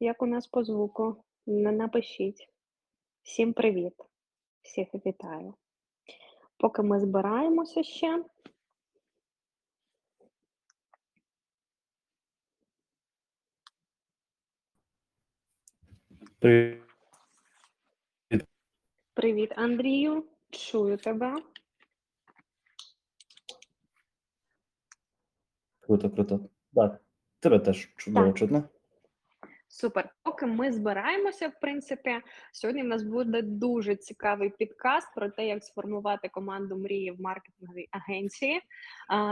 Як у нас по звуку? На напишіть. Всім привіт. Всіх вітаю. Поки ми збираємося ще. Привіт. Привіт, Андрію. Чую тебе. Круто, круто. Так, тебе теж чудово Так. чутно. Супер. Поки ми збираємося, в принципі, сьогодні в нас буде дуже цікавий підкаст про те, як сформувати команду мрії в маркетинговій агенції.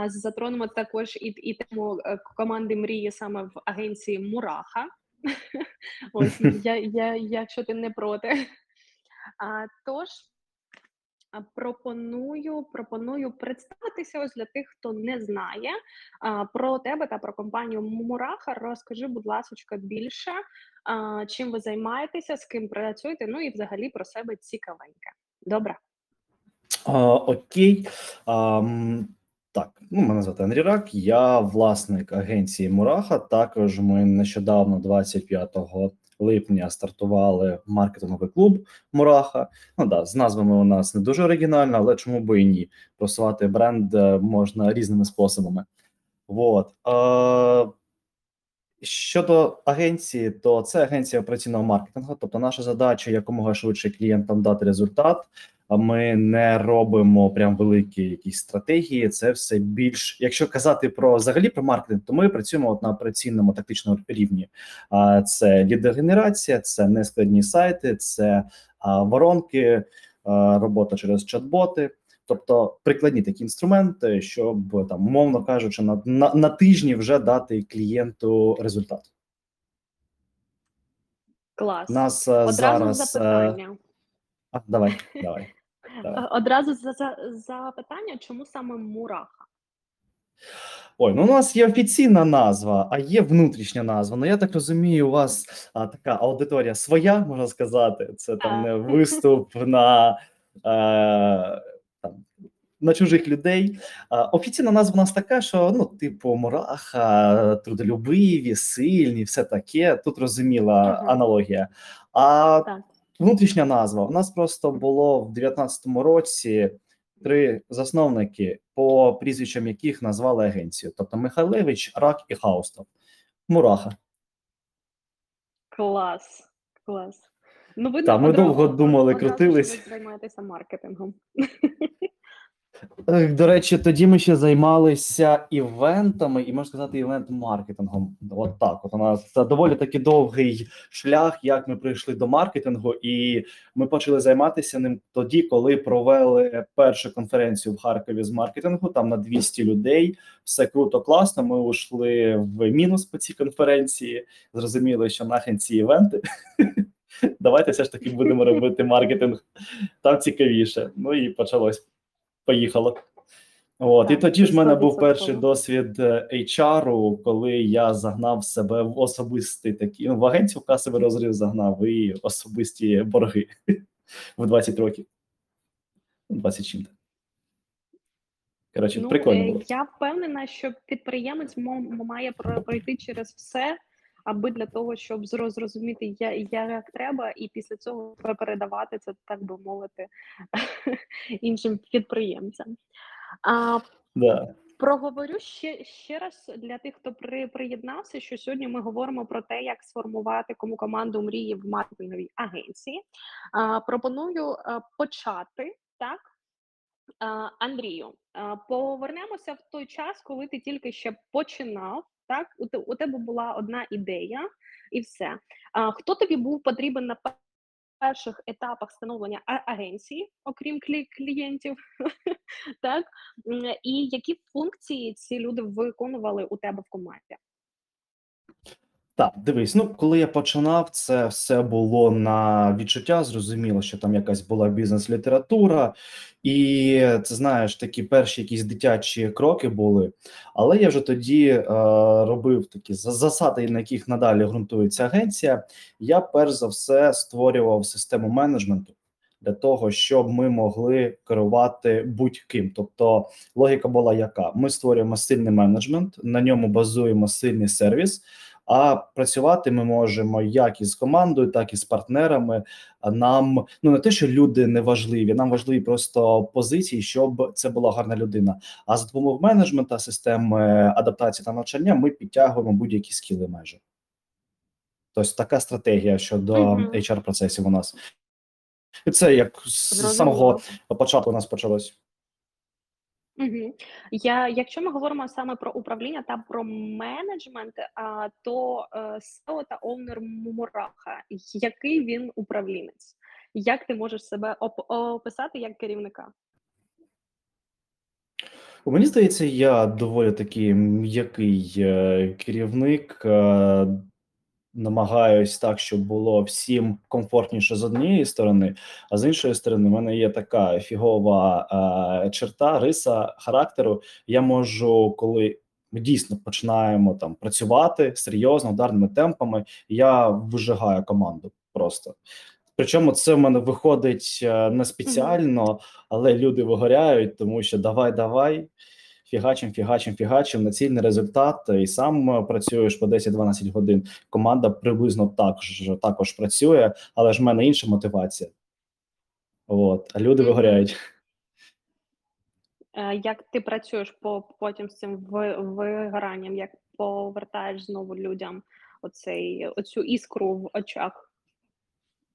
Затронемо також і, і тему е, команди мрії саме в агенції Мураха. Ось я, якщо ти не проти. А, тож пропоную, пропоную представитися ось для тих, хто не знає про тебе та про компанію Мураха. Розкажи, будь ласка, більше, чим ви займаєтеся, з ким працюєте, ну і взагалі про себе цікавеньке. Добре. А, окей. А, так, ну, мене звати Андрій Рак, я власник агенції Мураха. Також ми нещодавно, 25 липня, стартували маркетинговий клуб Мураха. Ну да, з назвами у нас не дуже оригінально, але чому би і ні? Просувати бренд е, можна різними способами. От. Е, Щодо агенції, то це агенція операційного маркетингу. Тобто, наша задача якомога швидше клієнтам дати результат. Ми не робимо прям великі якісь стратегії. Це все більш, якщо казати про взагалі про маркетинг, то ми працюємо от на операційному тактичному рівні. Це лідогенерація, це нескладні сайти, це воронки, робота через чат-боти. Тобто прикладні такі інструменти, щоб там, умовно кажучи, на, на, на тижні вже дати клієнту результат. Клас. У Нас е, Одразу зараз е, запитання. А, давай, давай. давай. Одразу за, за, запитання, чому саме Мураха? Ой, ну у нас є офіційна назва, а є внутрішня назва. Ну я так розумію, у вас а, така аудиторія своя, можна сказати. Це там не виступ на, е, там, на чужих людей. А, офіційна назва у нас така, що ну, типу, мураха, трудолюбиві, сильні, все таке. Тут розуміла аналогія. А Так. Внутрішня назва. У нас просто було в 19-му році три засновники, по прізвищам яких назвали агенцію. Тобто Михайлевич, Рак і Хаустов. Мураха. Клас. Клас. Ну, ви Так, ми довго думали, крутились. Ви займаєтеся маркетингом. Е, До речі, тоді ми ще займалися івентами, і можна сказати, івент-маркетингом. От так. От у нас це доволі таки довгий шлях, як ми прийшли до маркетингу, і ми почали займатися ним тоді, коли провели першу конференцію в Харкові з маркетингу. Там на 200 людей. Все круто, класно. Ми ушли в мінус по цій конференції. Зрозуміли, що нахрен ці івенти. Давайте все ж таки будемо робити маркетинг. Там цікавіше. Ну і почалось. Поїхало. От, і тоді ж в мене був перший досвід е, HR, коли я загнав себе в особистий такий, ну, в агенцію касовий розрив загнав і особисті борги в 20 років. 20 чим. Коротше, Ну, прикольно е, було. я впевнена, що підприємець має про- пройти через все, аби для того, щоб зрозуміти, я, як треба, і після цього передавати це, так би мовити, іншим підприємцям. А Да. Проговорю ще, ще раз для тих, хто при, приєднався, що сьогодні ми говоримо про те, як сформувати кому команду мрії в маркетинговій агенції. А, пропоную а, почати так. А, Андрію, а, повернемося в той час, коли ти тільки ще починав. Так, у, те- у тебе була одна ідея, і все. А, хто тобі був потрібен на перших етапах становлення агенції, окрім клі- клієнтів? так, і які функції ці люди виконували у тебе в команді? Так, дивись, ну коли я починав, це все було на відчуття. Зрозуміло, що там якась була бізнес-література, і це знаєш, такі перші якісь дитячі кроки були. Але я вже тоді е, робив такі засади, на яких надалі ґрунтується агенція. Я перш за все створював систему менеджменту для того, щоб ми могли керувати будь-ким. Тобто логіка була яка: ми створюємо сильний менеджмент, на ньому базуємо сильний сервіс. А працювати ми можемо як із командою, так і з партнерами. Нам ну не те, що люди не важливі, нам важливі просто позиції, щоб це була гарна людина. А за допомогою менеджмента, системи адаптації та навчання ми підтягуємо будь-які скіли майже. Тобто така стратегія щодо HR процесів у нас. І це як з самого початку у нас почалось. Угу. Я, якщо ми говоримо саме про управління та про менеджмент, а, то е, SEO та оунер Мураха, який він управлінець? Як ти можеш себе оп- описати як керівника? Мені здається, я доволі такий м'який е, керівник. е, Намагаюсь так, щоб було всім комфортніше з однієї сторони, а з іншої сторони, в мене є така фігова е, черта, риса характеру. Я можу, коли ми дійсно починаємо там працювати серйозно, ударними темпами, я вижигаю команду просто. Причому це в мене виходить е, не спеціально, але люди вигоряють, тому що давай, давай, фігачим, фігачим, фігачим, націльний результат, і сам е, працюєш по 10-12 годин. Команда приблизно так також працює, але ж в мене інша мотивація. От, а люди вигоряють. Е, Як ти працюєш по потім з цим ви- вигоранням? Як повертаєш знову людям оцей оцю іскру в очах?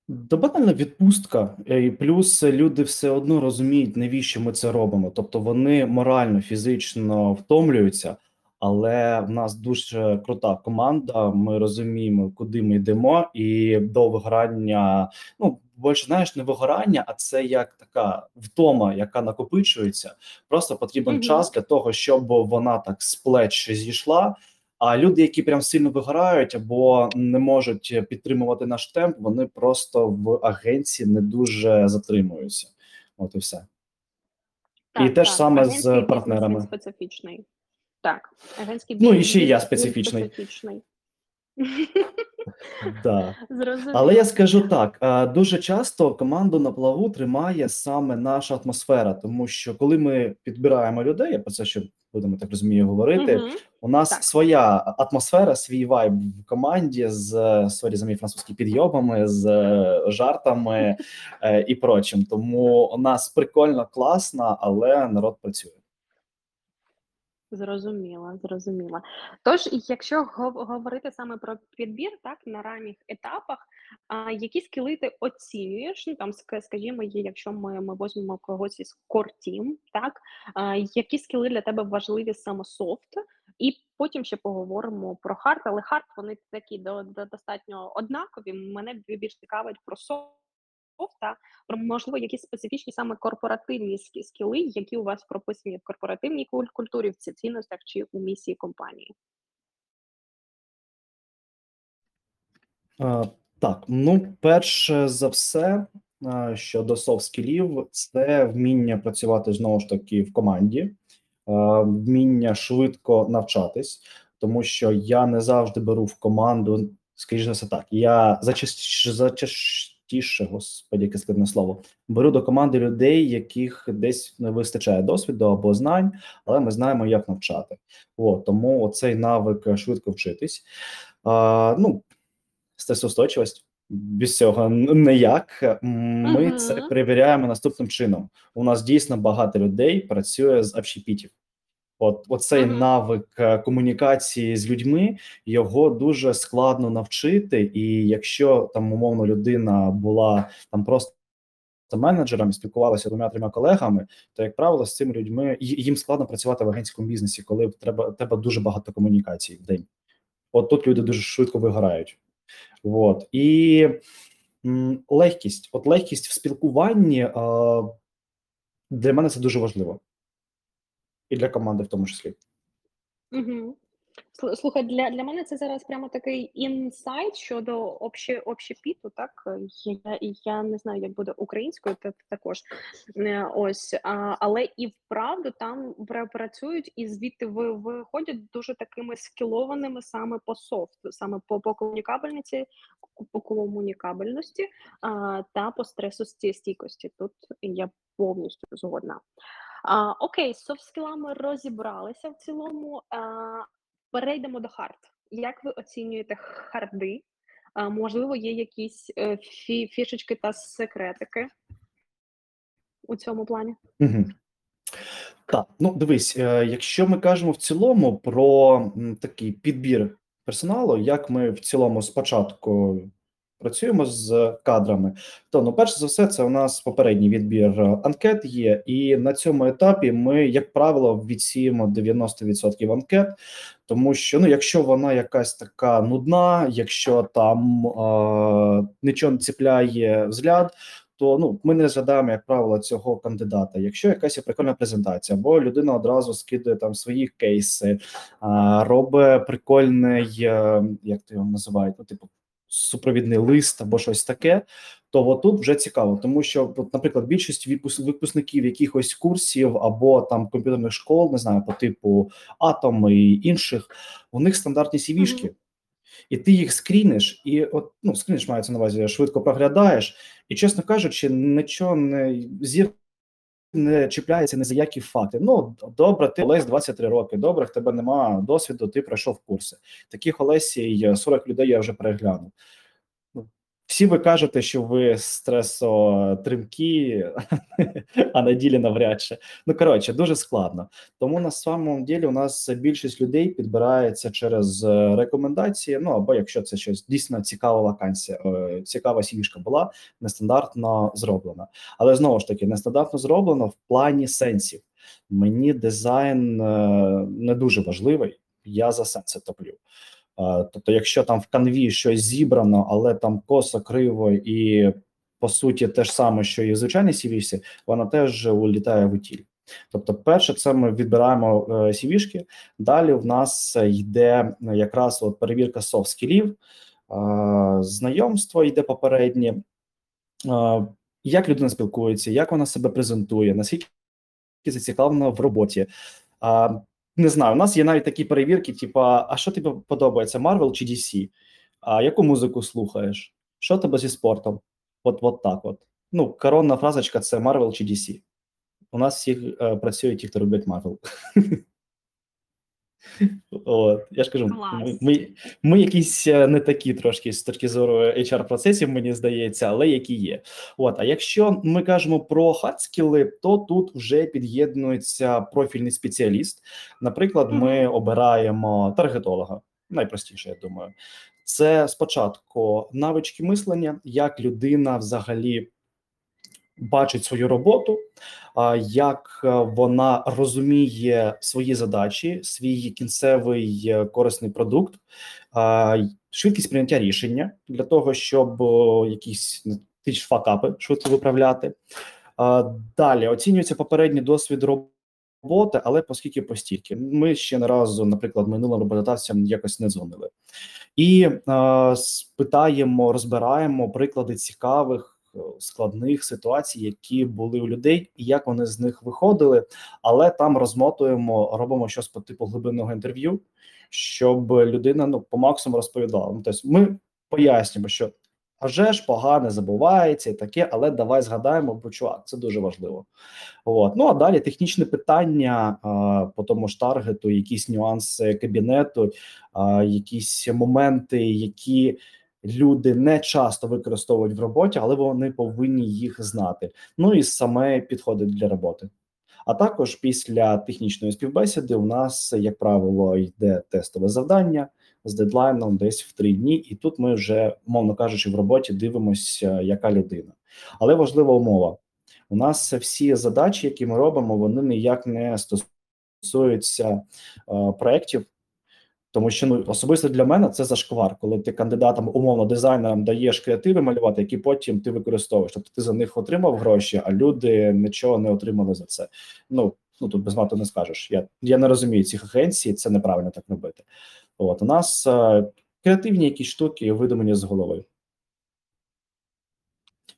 Да банальна відпустка, е, і плюс люди все одно розуміють, навіщо ми це робимо. Тобто вони морально, фізично втомлюються, але в нас дуже крута команда. Ми розуміємо, куди ми йдемо, і до вигорання, ну більше знаєш, не вигорання, а це як така втома, яка накопичується. Просто потрібен Мгм. час для того, щоб вона так з плеч зійшла. А люди, які прям сильно виграють або не можуть підтримувати наш темп, вони просто в агенції не дуже затримуються. От і все. І те ж саме з партнерами. специфічний. Так, агентський Ну, і ще я специфічний. специфічний. Да. Але я скажу так: дуже часто команду на плаву тримає саме наша атмосфера, тому що коли ми підбираємо людей, я про це ще будемо так розумію говорити. Мгм. У нас Так. своя атмосфера, свій вайб в команді з сорі за мій французький підйомами, з е, жартами е, і прочим. Тому у нас прикольно, класно, але народ працює. Зрозуміла, зрозуміла. Тож, якщо гов- говорити саме про підбір, так на ранніх етапах, які скіли ти оцінюєш? Ну там, скажімо, якщо ми, ми візьмемо когось із core team, так а, які скіли для тебе важливі саме софт, і потім ще поговоримо про хард, але хард вони такі до, до достатньо однакові. Мене більш цікавить про софт, та про можливо якісь специфічні саме корпоративні скіли, які у вас прописані в корпоративній культурі, в ці- цінностях чи у місії компанії. Так, ну, перше за все, а, щодо софт-скілів, це вміння працювати знову ж таки в команді, вміння швидко навчатись, тому що я не завжди беру в команду, скоріш все так. Я зачастіше, зачастіше, господі, яке складне слово, беру до команди людей, яких десь не вистачає досвіду або знань, але ми знаємо, як навчати. От, тому оцей навик швидко вчитись. А, ну, стресоустойчивість. Без цього ніяк. Ми Мгм. це перевіряємо наступним чином. У нас дійсно багато людей працює з общепітів. От оцей Мгм. навик е, комунікації з людьми його дуже складно навчити. І якщо там умовно людина була там просто менеджером спілкувалася двома трьома колегами, то як правило з цими людьми їм складно працювати в агентському бізнесі, коли треба треба дуже багато комунікацій в день. От тут люди дуже швидко вигорають. От і легкість, от легкість в спілкуванні е, для мене це дуже важливо, і для команди в тому числі. Угу. Слухай, для, для мене це зараз прямо такий інсайт щодо общі, общепіту, так? Я, я не знаю, як буде українською, та також. Е, Ось, а, але і вправду там працюють і звідти ви- виходять дуже такими скілованими саме по софту, саме по, по комунікабельності, по комунікабельності а, та по стресу стійкості. Тут я повністю згодна. А, окей, з софт-скілами розібралися в цілому. А, перейдемо до хард. Як ви оцінюєте харди? Можливо, є якісь е, фі- фішечки та секретики у цьому плані? Угу. Так, ну дивись, е, якщо ми кажемо в цілому про такий підбір персоналу, як ми в цілому спочатку працюємо з кадрами, то ну, перше за все, це у нас попередній відбір е, анкет є, і на цьому етапі ми, як правило, відсіємо 90% анкет, тому що ну, якщо вона якась така нудна, якщо там е, нічого не ціпляє взгляд то ну ми не розглядаємо, як правило, цього кандидата. Якщо якась є прикольна презентація, або людина одразу скидує там свої кейси, робить прикольний, е, як то його називають, ну, типу, супровідний лист або щось таке. То отут вже цікаво, тому що, наприклад, більшість випускників якихось курсів або там комп'ютерних школ, не знаю, по типу Атом і інших, у них стандартні. Mm -hmm і ти їх скріниш, і от ну скріниш мається на увазі, швидко проглядаєш, і чесно кажучи, нічого не зір не чіпляється ні за які факти. Ну добре, ти Олесь 23 роки. Добре, в тебе немає досвіду, ти пройшов курси. Таких Олесій 40 людей я вже переглянув. Всі ви кажете, що ви стресотримкі, а на ділі навряд чи. Ну коротше, дуже складно. Тому на самому ділі у нас більшість людей підбирається через е, рекомендації. Ну або якщо це щось дійсно цікава вакансія, е, цікава сівішка була нестандартно зроблена. Але знову ж таки, нестандартно зроблено в плані сенсів. Мені дизайн е, не дуже важливий. Я за сенси топлю. Тобто, якщо там в канві щось зібрано, але там косо криво і по суті те ж саме, що і в звичайній cv вона теж улітає в утіль. Тобто, перше, це ми відбираємо cv Далі в нас йде якраз от перевірка софт-скілів, знайомство йде попереднє, як людина спілкується, як вона себе презентує, наскільки зацікавлена в роботі не знаю, у нас є навіть такі перевірки: типа, а що тобі подобається, Марвел чи DC? А яку музику слухаєш? Що тебе зі спортом? От от так от. Ну, коронна фразочка це Марвел чи DC. У нас всіх е, працюють ті, хто люблять Marvel. От, Я ж кажу, ми, ми ми, якісь е, не такі трошки з точки зору HR-процесів, мені здається, але які є. От, А якщо ми кажемо про хардскіли, то тут вже під'єднується профільний спеціаліст. Наприклад, ми обираємо таргетолога, найпростіше, я думаю. Це спочатку навички мислення, як людина взагалі бачить свою роботу, як е, вона розуміє свої задачі, свій кінцевий е, корисний продукт, швидкість прийняття рішення для того, щоб якісь ну, ті ж факапи швидко виправляти. Далі оцінюється попередній досвід роботи, але оскільки постільки ми ще не разу, наприклад, минулим роботодавцям якось не дзвонили, і е, спитаємо, розбираємо приклади цікавих. Складних ситуацій, які були у людей, і як вони з них виходили. Але там розмотуємо, робимо щось по типу глибинного інтерв'ю, щоб людина ну по максимуму розповідала. Ну, тобто ми пояснюємо, що а вже ж погане забувається і таке, але давай згадаємо, бо чувак, це дуже важливо. От. Ну а далі технічне питання а, по тому ж таргету, якісь нюанси кабінету, а, якісь моменти, які люди не часто використовують в роботі, але вони повинні їх знати. Ну і саме підходить для роботи. А також після технічної співбесіди у нас, як правило, йде тестове завдання з дедлайном десь в три дні, і тут ми вже, мовно кажучи, в роботі дивимося, яка людина. Але важлива умова: у нас всі задачі, які ми робимо, вони ніяк не стосуються е, проєктів, тому що ну особисто для мене це зашквар, коли ти кандидатам, умовно дизайнерам даєш креативи малювати, які потім ти використовуєш. Тобто ти за них отримав гроші, а люди нічого не отримали за це. Ну ну тут без мату не скажеш. Я я не розумію цих агенцій, це неправильно так робити. От у нас е, креативні якісь штуки видумані з голови.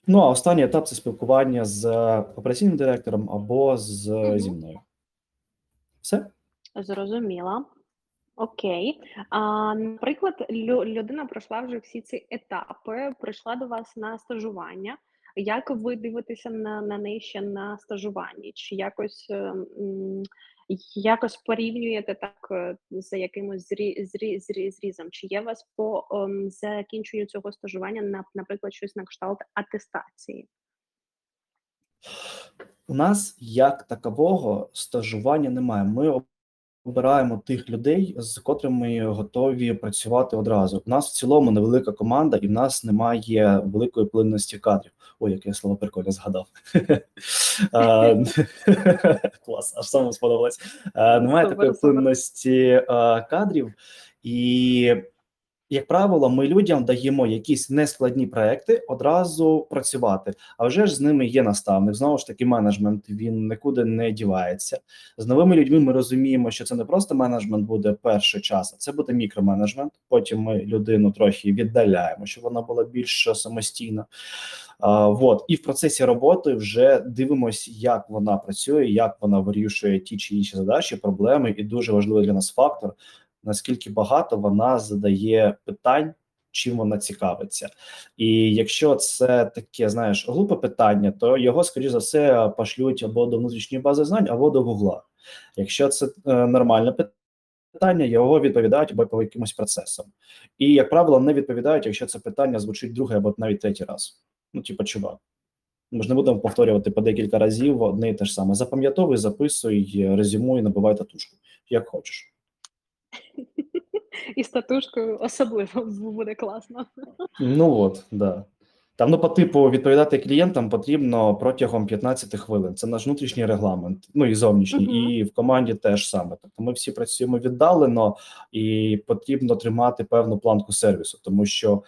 Ну а останній етап це спілкування з операційним директором або з угу. зі мною. Все зрозуміла. Окей. А, наприклад, лю людина пройшла вже всі ці етапи, прийшла до вас на стажування. Як ви дивитеся на на неї ще на стажуванні? Чи якось ем, якось порівнюєте так е, за якимось зрі, зрі, зрі, зрізом? Чи є у вас по закінченню цього стажування, на, наприклад, щось на кшталт атестації? У нас як такового стажування немає. Ми обираємо тих людей, з котрими готові працювати одразу. У нас в цілому невелика команда, і в нас немає великої плинності кадрів. Ой, яке слово прикольно згадав. Клас, аж саме сподобалось. Немає такої плинності кадрів і як правило, ми людям даємо якісь нескладні проекти одразу працювати. А вже ж з ними є наставник. Знову ж таки, менеджмент він нікуди не дівається. З новими людьми ми розуміємо, що це не просто менеджмент буде перший час, а це буде мікроменеджмент. Потім ми людину трохи віддаляємо, щоб вона була більш самостійна. А, вот. І в процесі роботи вже дивимося, як вона працює, як вона вирішує ті чи інші задачі, проблеми, і дуже важливий для нас фактор наскільки багато вона задає питань, чим вона цікавиться. І якщо це таке, знаєш, глупе питання, то його, скоріш за все, пошлють або до внутрішньої бази знань, або до Гугла. Якщо це е, нормальне питання, його відповідають або по якимось процесам. І, як правило, не відповідають, якщо це питання звучить другий або навіть третій раз. Ну, типу, чувак. Ми ж не будемо повторювати по декілька разів одне і те ж саме. Запам'ятовуй, записуй, резюмуй, набивай татушку, як хочеш. І з татушкою особливо буде класно. Ну от, да. Там, ну, по типу, відповідати клієнтам потрібно протягом 15 хвилин. Це наш внутрішній регламент, ну і зовнішній, uh -huh. і в команді теж саме. Тобто ми всі працюємо віддалено, і потрібно тримати певну планку сервісу, тому що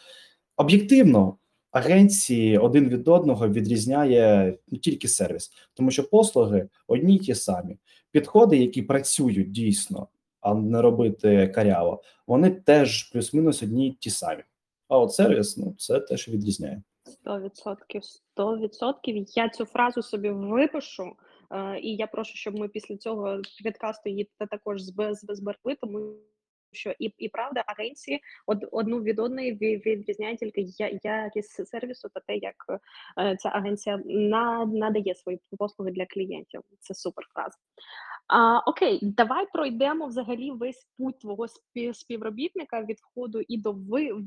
об'єктивно агенції один від одного відрізняє ну, тільки сервіс, тому що послуги одні й ті самі. Підходи, які працюють дійсно а не робити каряво, вони теж плюс-мінус одні ті самі. А от сервіс, ну це теж відрізняє. Сто відсотків, сто відсотків. Я цю фразу собі випишу, е, і я прошу, щоб ми після цього підкасту її також зберегли, тому що і і правда агенції од, одну від одної відрізняє тільки якість сервісу та те, як е, ця агенція на, надає свої послуги для клієнтів. Це супер фраза. А, Окей, давай пройдемо взагалі весь путь твого співробітника від входу і до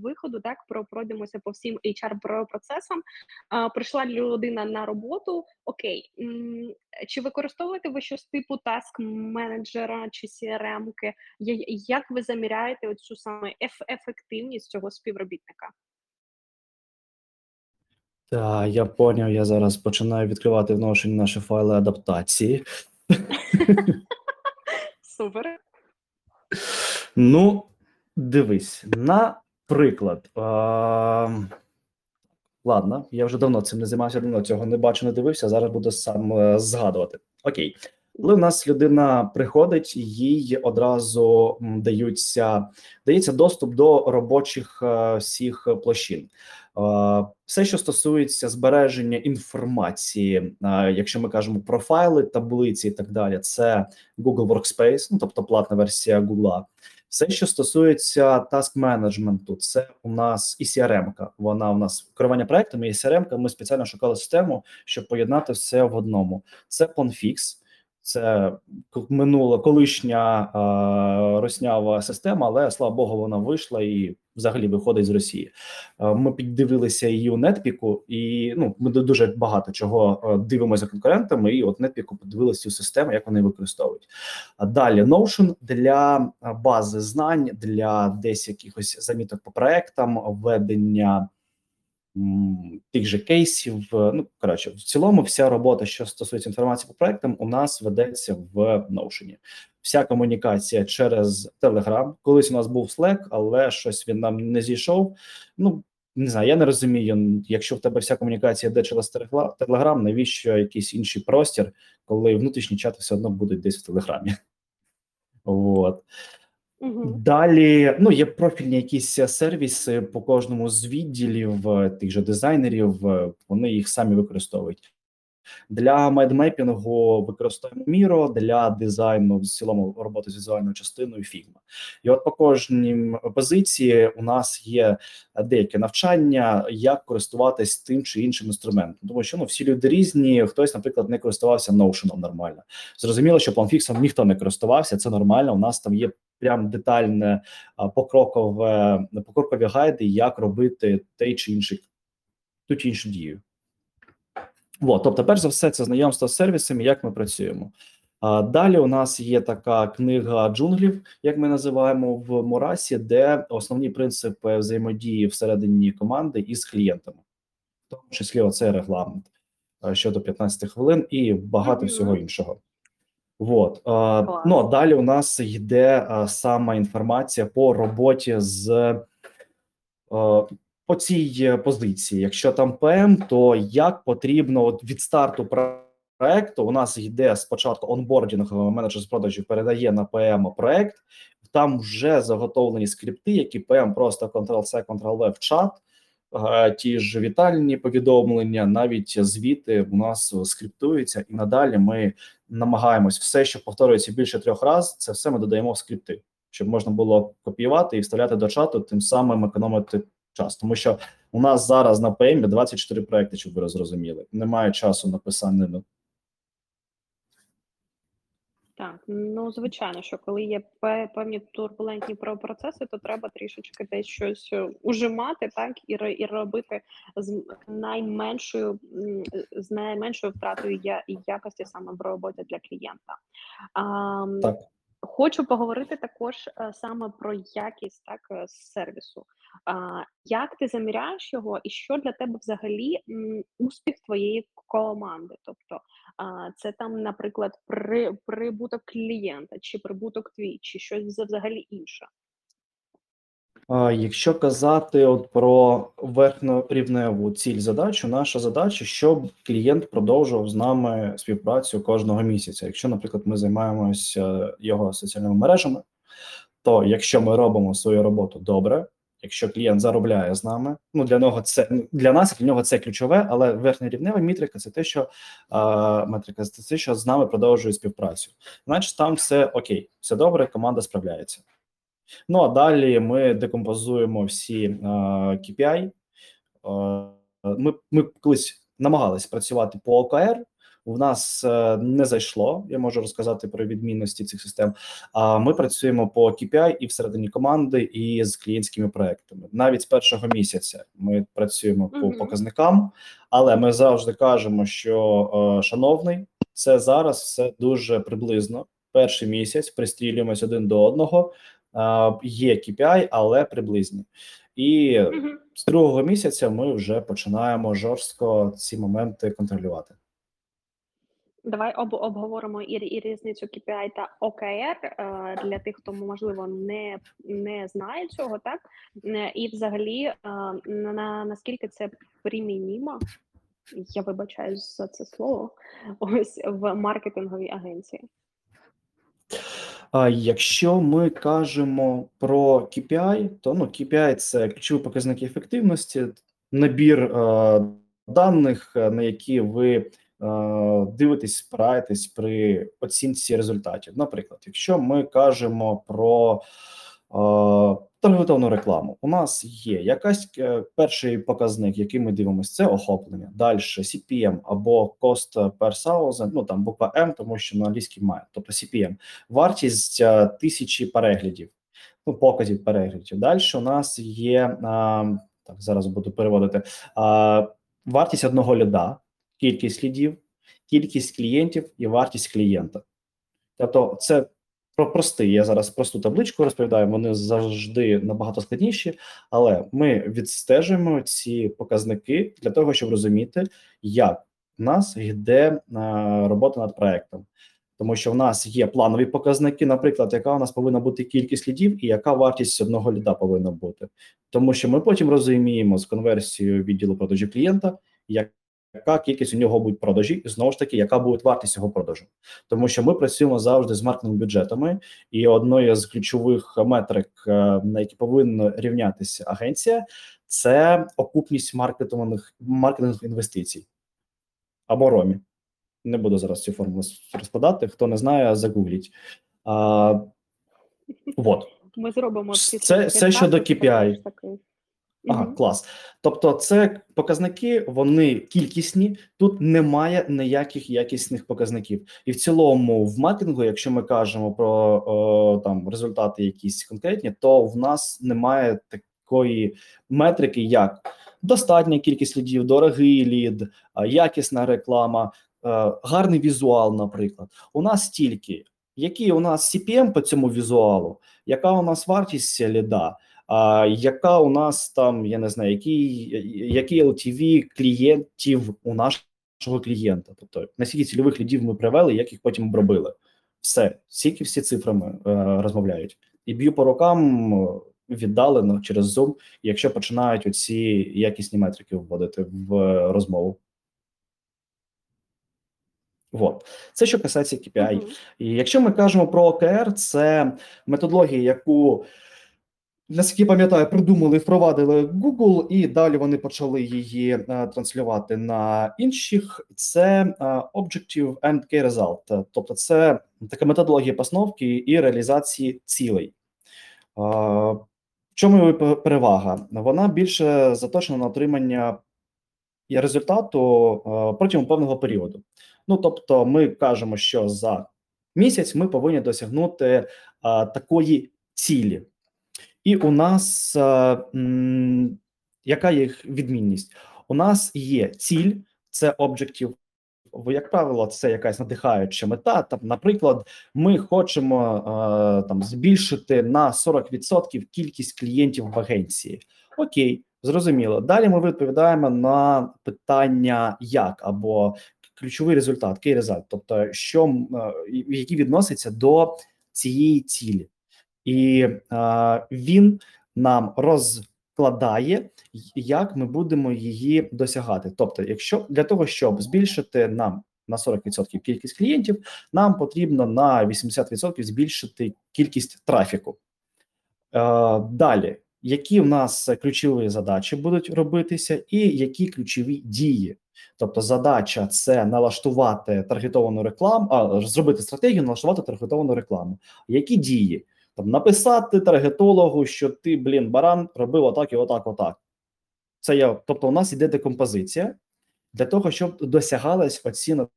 виходу. Так про пройдемося по всім hr процесам. А, Прийшла людина на роботу. Окей, чи використовуєте ви щось типу таск менеджера чи CRM-ки? Як ви заміряєте оцю саме ефективність цього співробітника? Так, я поняв. Я зараз починаю відкривати в наші файли адаптації. Супер. Ну, дивись, наприклад. А... Ладно, я вже давно цим не займався, давно цього не бачу, не дивився. Зараз буду сам е, згадувати. Окей. Коли в нас людина приходить, їй одразу даються дається доступ до робочих е, всіх площин. Е, все, що стосується збереження інформації, е, якщо ми кажемо про файли, таблиці і так далі, це Google Workspace, ну тобто платна версія Google. Все, що стосується task менеджменту, це у нас і CRM. -ка. Вона у нас керування проектами і CRM. Ми спеціально шукали систему, щоб поєднати все в одному. Це Planfix. Це минула колишня е, роснява система, але слава Богу, вона вийшла і взагалі виходить з Росії. Е, ми піддивилися її у Нетпіку, і ну ми дуже багато чого дивимося конкурентами. І от Нетпіку подивилися цю систему, як вони використовують. Далі Notion для бази знань, для десь якихось заміток по проектам, введення тих же кейсів. Ну коротше, в цілому, вся робота, що стосується інформації по проектам, у нас ведеться в Notion. Вся комунікація через Telegram. Колись у нас був Slack, але щось він нам не зійшов. Ну не знаю, я не розумію. Якщо в тебе вся комунікація йде через Telegram, навіщо якийсь інший простір, коли внутрішні чати все одно будуть десь в Телеграмі? От. Далі ну є профільні якісь сервіси по кожному з відділів тих же дизайнерів. Вони їх самі використовують. Для майдмепінгу використовуємо Miro, для дизайну в цілому роботи з візуальною частиною Figma. І от по кожній позиції у нас є деяке навчання, як користуватись тим чи іншим інструментом. Тому що ну всі люди різні. Хтось, наприклад, не користувався Notion нормально. Зрозуміло, що PlanFix ніхто не користувався. Це нормально. У нас там є прям детальне покрокове покрокові гайди, як робити той чи інший ту чи іншу дію. От, тобто, перш за все, це знайомство з сервісами, як ми працюємо. А далі у нас є така книга джунглів, як ми називаємо в Мурасі, де основні принципи взаємодії всередині команди із клієнтами, в тому числі оцей регламент щодо 15 хвилин і багато всього іншого. Вот. А, ну а далі у нас йде а, сама інформація по роботі з по цій позиції. Якщо там ПМ, то як потрібно от від старту проекту у нас йде спочатку онбордінг менеджер з продажів передає на ПМ проект, там вже заготовлені скрипти, які ПМ просто Ctrl-C, Ctrl-V в чат. Ті ж вітальні повідомлення, навіть звіти у нас скриптуються, і надалі ми намагаємось все, що повторюється більше трьох разів, це все ми додаємо в скрипти, щоб можна було копіювати і вставляти до чату, тим самим економити час. Тому що у нас зараз на ПМі 24 проекти, щоб ви зрозуміли. Немає часу написання так, ну звичайно, що коли є певні турбулентні процеси, то треба трішечки десь щось е, ужимати, так і і робити з найменшою з найменшою втратою якості саме в роботі для клієнта. А, так. Хочу поговорити також е, саме про якість так е, сервісу. Як ти заміряєш його, і що для тебе взагалі успіх твоєї команди? Тобто це там, наприклад, при, прибуток клієнта, чи прибуток твій, чи щось взагалі інше? Якщо казати от про верхньорівневу ціль задачу, наша задача, щоб клієнт продовжував з нами співпрацю кожного місяця. Якщо, наприклад, ми займаємося його соціальними мережами, то якщо ми робимо свою роботу добре, якщо клієнт заробляє з нами, ну для нього це для нас, для нього це ключове, але верхньорівнева метрика це те, що а, метрика це те, що з нами продовжує співпрацю. Значить, там все окей, все добре, команда справляється. Ну а далі ми декомпозуємо всі uh, KPI. Uh, ми ми колись намагалися працювати по ОКР. У нас uh, не зайшло. Я можу розказати про відмінності цих систем. А ми працюємо по KPI і всередині команди, і з клієнтськими проектами. Навіть з першого місяця ми працюємо по показникам, але ми завжди кажемо, що шановний, це зараз все дуже приблизно. Перший місяць пристрілюємось один до одного є KPI, але приблизні. І з другого місяця ми вже починаємо жорстко ці моменти контролювати. Давай об обговоримо і, і різницю KPI та OKR е, для тих, хто можливо не не знає цього, так е, і взагалі е, на наскільки це примінімо, я вибачаюсь за це слово. Ось в маркетинговій агенції. Якщо ми кажемо про KPI, то ну KPI – це ключові показники ефективності, набір е, даних, на які ви дивитесь, спираєтесь при оцінці результатів. Наприклад, якщо ми кажемо про е, таргетовану рекламу. У нас є якась е, перший показник, який ми дивимося, це охоплення. Далі CPM або cost per thousand, ну там буква М, тому що на англійській має, тобто CPM, вартість е, тисячі переглядів, ну показів переглядів. Далі у нас є так, зараз буду переводити вартість одного ліда, кількість лідів, кількість клієнтів і вартість клієнта. Тобто, це про простий. Я зараз просту табличку розповідаю. Вони завжди набагато складніші, але ми відстежуємо ці показники для того, щоб розуміти, як в нас йде робота над проектом. Тому що в нас є планові показники, наприклад, яка у нас повинна бути кількість лідів і яка вартість одного ліда повинна бути, тому що ми потім розуміємо з конверсією відділу продажі клієнта, як яка кількість у нього будуть продажі, і знову ж таки, яка буде вартість цього продажу, тому що ми працюємо завжди з маркетинг бюджетами, і одною з ключових метрик, е, на які повинна рівнятися агенція, це окупність маркетингових маркетингових інвестицій або ромі. Не буду зараз цю формулу розкладати. Хто не знає, загугліть. А, вот. Ми зробимо Це- це щодо KPI. Ага, клас. Тобто, це показники, вони кількісні, тут немає ніяких якісних показників. І в цілому, в маркетингу, якщо ми кажемо про о, там результати якісь конкретні, то в нас немає такої метрики, як достатня кількість лідів, дорогий лід, якісна реклама, е, гарний візуал, наприклад. У нас тільки який у нас CPM по цьому візуалу, яка у нас вартість ліда, а яка у нас там, я не знаю, який, який LTV клієнтів у нашого клієнта? Тобто наскільки цільових лідів ми привели, як їх потім обробили? Все, стільки всі цифрами е, розмовляють. І б'ю по рукам віддалено через Zoom, якщо починають оці якісні метрики вводити в е, розмову. Вот. Це що касається KPI. Мгм. І якщо ми кажемо про ОКР, це методологія, яку наскільки пам'ятаю, придумали, впровадили Google, і далі вони почали її е, транслювати на інших. Це е, Objective and Key Result, тобто це така методологія постановки і реалізації цілей. Е, В чому її перевага? Вона більше заточена на отримання результату протягом певного періоду. Ну тобто, ми кажемо, що за місяць ми повинні досягнути такої цілі. І у нас е, яка їх відмінність? У нас є ціль, це. В- Як правило, це якась надихаюча мета. Там, наприклад, ми хочемо е, там збільшити на 40% кількість клієнтів в агенції. Окей, зрозуміло. Далі ми відповідаємо на питання як або ключовий результат, key result, тобто що е, які відносяться до цієї цілі і е, він нам розкладає, як ми будемо її досягати. Тобто, якщо для того, щоб збільшити нам на 40% кількість клієнтів, нам потрібно на 80% збільшити кількість трафіку. Е, далі, які в нас ключові задачі будуть робитися, і які ключові дії. Тобто, задача це налаштувати таргетовану рекламу, а зробити стратегію, налаштувати таргетовану рекламу. Які дії? Там написати таргетологу, що ти, блін, баран, робив отак і отак, отак. Це я, тобто, у нас іде декомпозиція для того, щоб досягалась оці на-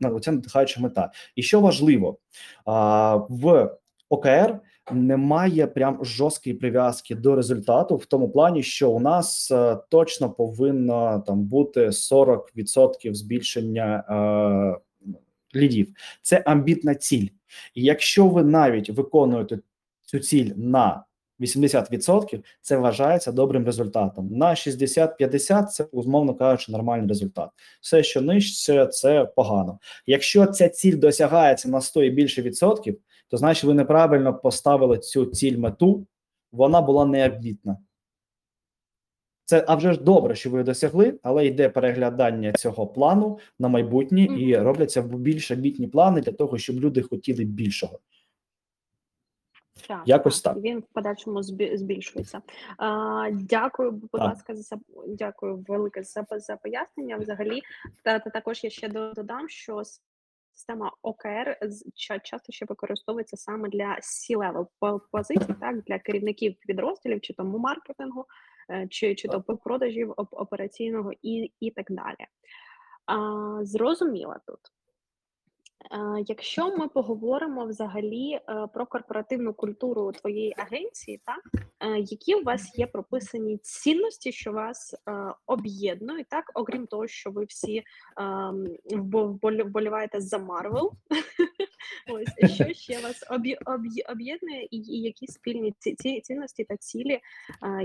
на- оця надихаюча мета. І що важливо, а, в ОКР немає прям жорсткої прив'язки до результату в тому плані, що у нас е, точно повинно там бути 40% збільшення е, лідів. Це амбітна ціль. І якщо ви навіть виконуєте цю ціль на 80%, це вважається добрим результатом. На 60-50% це, умовно кажучи, нормальний результат. Все, що нижче, це погано. Якщо ця ціль досягається на 100 і більше відсотків, то значить ви неправильно поставили цю ціль мету, вона була неамбітна. Це а вже ж добре, що ви досягли, але йде переглядання цього плану на майбутнє і робляться більш амбітні плани для того, щоб люди хотіли більшого. Так, Якось так. Він в подальшому збільшується. А, дякую, будь Так. ласка, за дякую велике за, за пояснення. Взагалі, та, та також я ще додам, що система ОКР часто ще використовується саме для C-level позицій, так для керівників підрозділів, чи тому маркетингу, е, чи, чи то продажів операційного і, і так далі. А, зрозуміла тут. Е, Якщо ми поговоримо взагалі е, про корпоративну культуру твоєї агенції, так е, які у вас є прописані цінності, що вас об'єднують, так окрім того, що ви всі ем, вбо- вболі- вболіваєте за Марвел, ось що ще вас об'є- об'є- об'єднує, і, які спільні ці, ці цінності та цілі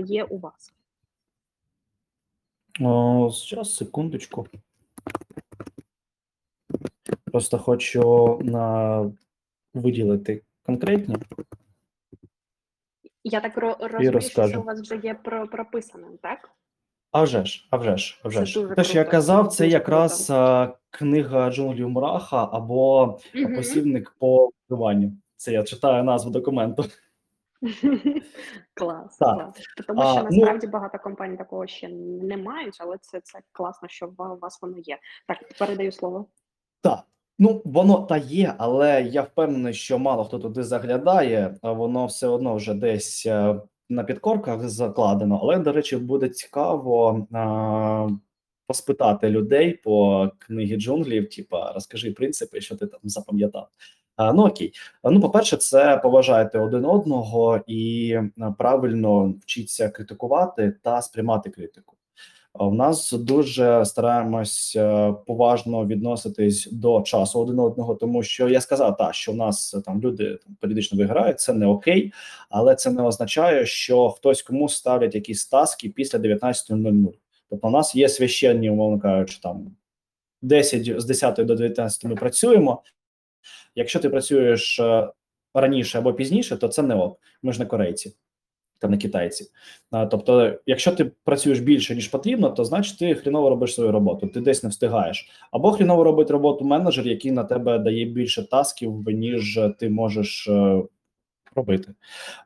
є у вас? Зараз, секундочку. Просто хочу на... виділити конкретні. Я так розумію, що у вас вже є про прописаним, так? А вже ж, а вже ж, а вже ж. Те, що я казав, це якраз а, книга джунглів Мураха або Мгм. посібник по вбиванню. Це я читаю назву документу. Клас, Так. клас. Тому А, що ну- насправді багато компаній такого ще не мають, але це, це класно, що у вас воно є. Так, передаю слово. Так, ну воно та є, але я впевнений, що мало хто туди заглядає, воно все одно вже десь е, на підкорках закладено. Але, до речі, буде цікаво а, поспитати людей по книгі джунглів, типа розкажи принципи, що ти там запам'ятав. А, ну окей, ну по-перше, це поважайте один одного і правильно вчіться критикувати та сприймати критику. В нас дуже стараємось е, поважно відноситись до часу один одного, тому що я сказав, так, що в нас е, там люди там, періодично виграють, це не окей, але це не означає, що хтось комусь ставлять якісь таски після 19.00. Тобто, у нас є священні, умовно кажучи, там 10 з 10 до 19 ми працюємо. Якщо ти працюєш е, раніше або пізніше, то це не ок. Ми ж не корейці та не китайці. А, тобто, якщо ти працюєш більше ніж потрібно, то значить ти хріново робиш свою роботу. Ти десь не встигаєш, або хріново робить роботу менеджер, який на тебе дає більше тасків, ніж ти можеш е, робити.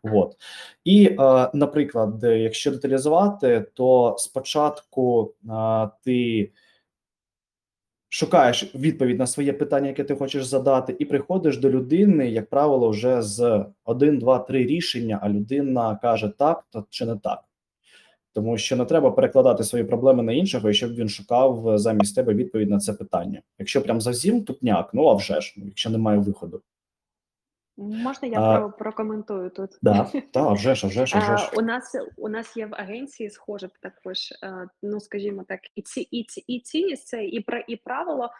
От і, е, наприклад, якщо деталізувати, то спочатку е, ти шукаєш відповідь на своє питання, яке ти хочеш задати, і приходиш до людини, як правило, вже з один, два, три рішення. А людина каже так, то чи не так. Тому що не треба перекладати свої проблеми на іншого, і щоб він шукав замість тебе відповідь на це питання. Якщо прям зовсім тупняк, ну а вже ж, ну, якщо немає виходу. Можна я А, прокоментую тут? Да, та, вже ж, вже ж, вже ж. У нас у нас є в агенції схоже також, е, ну скажімо так, і ці і ці і цінність це і про і правило,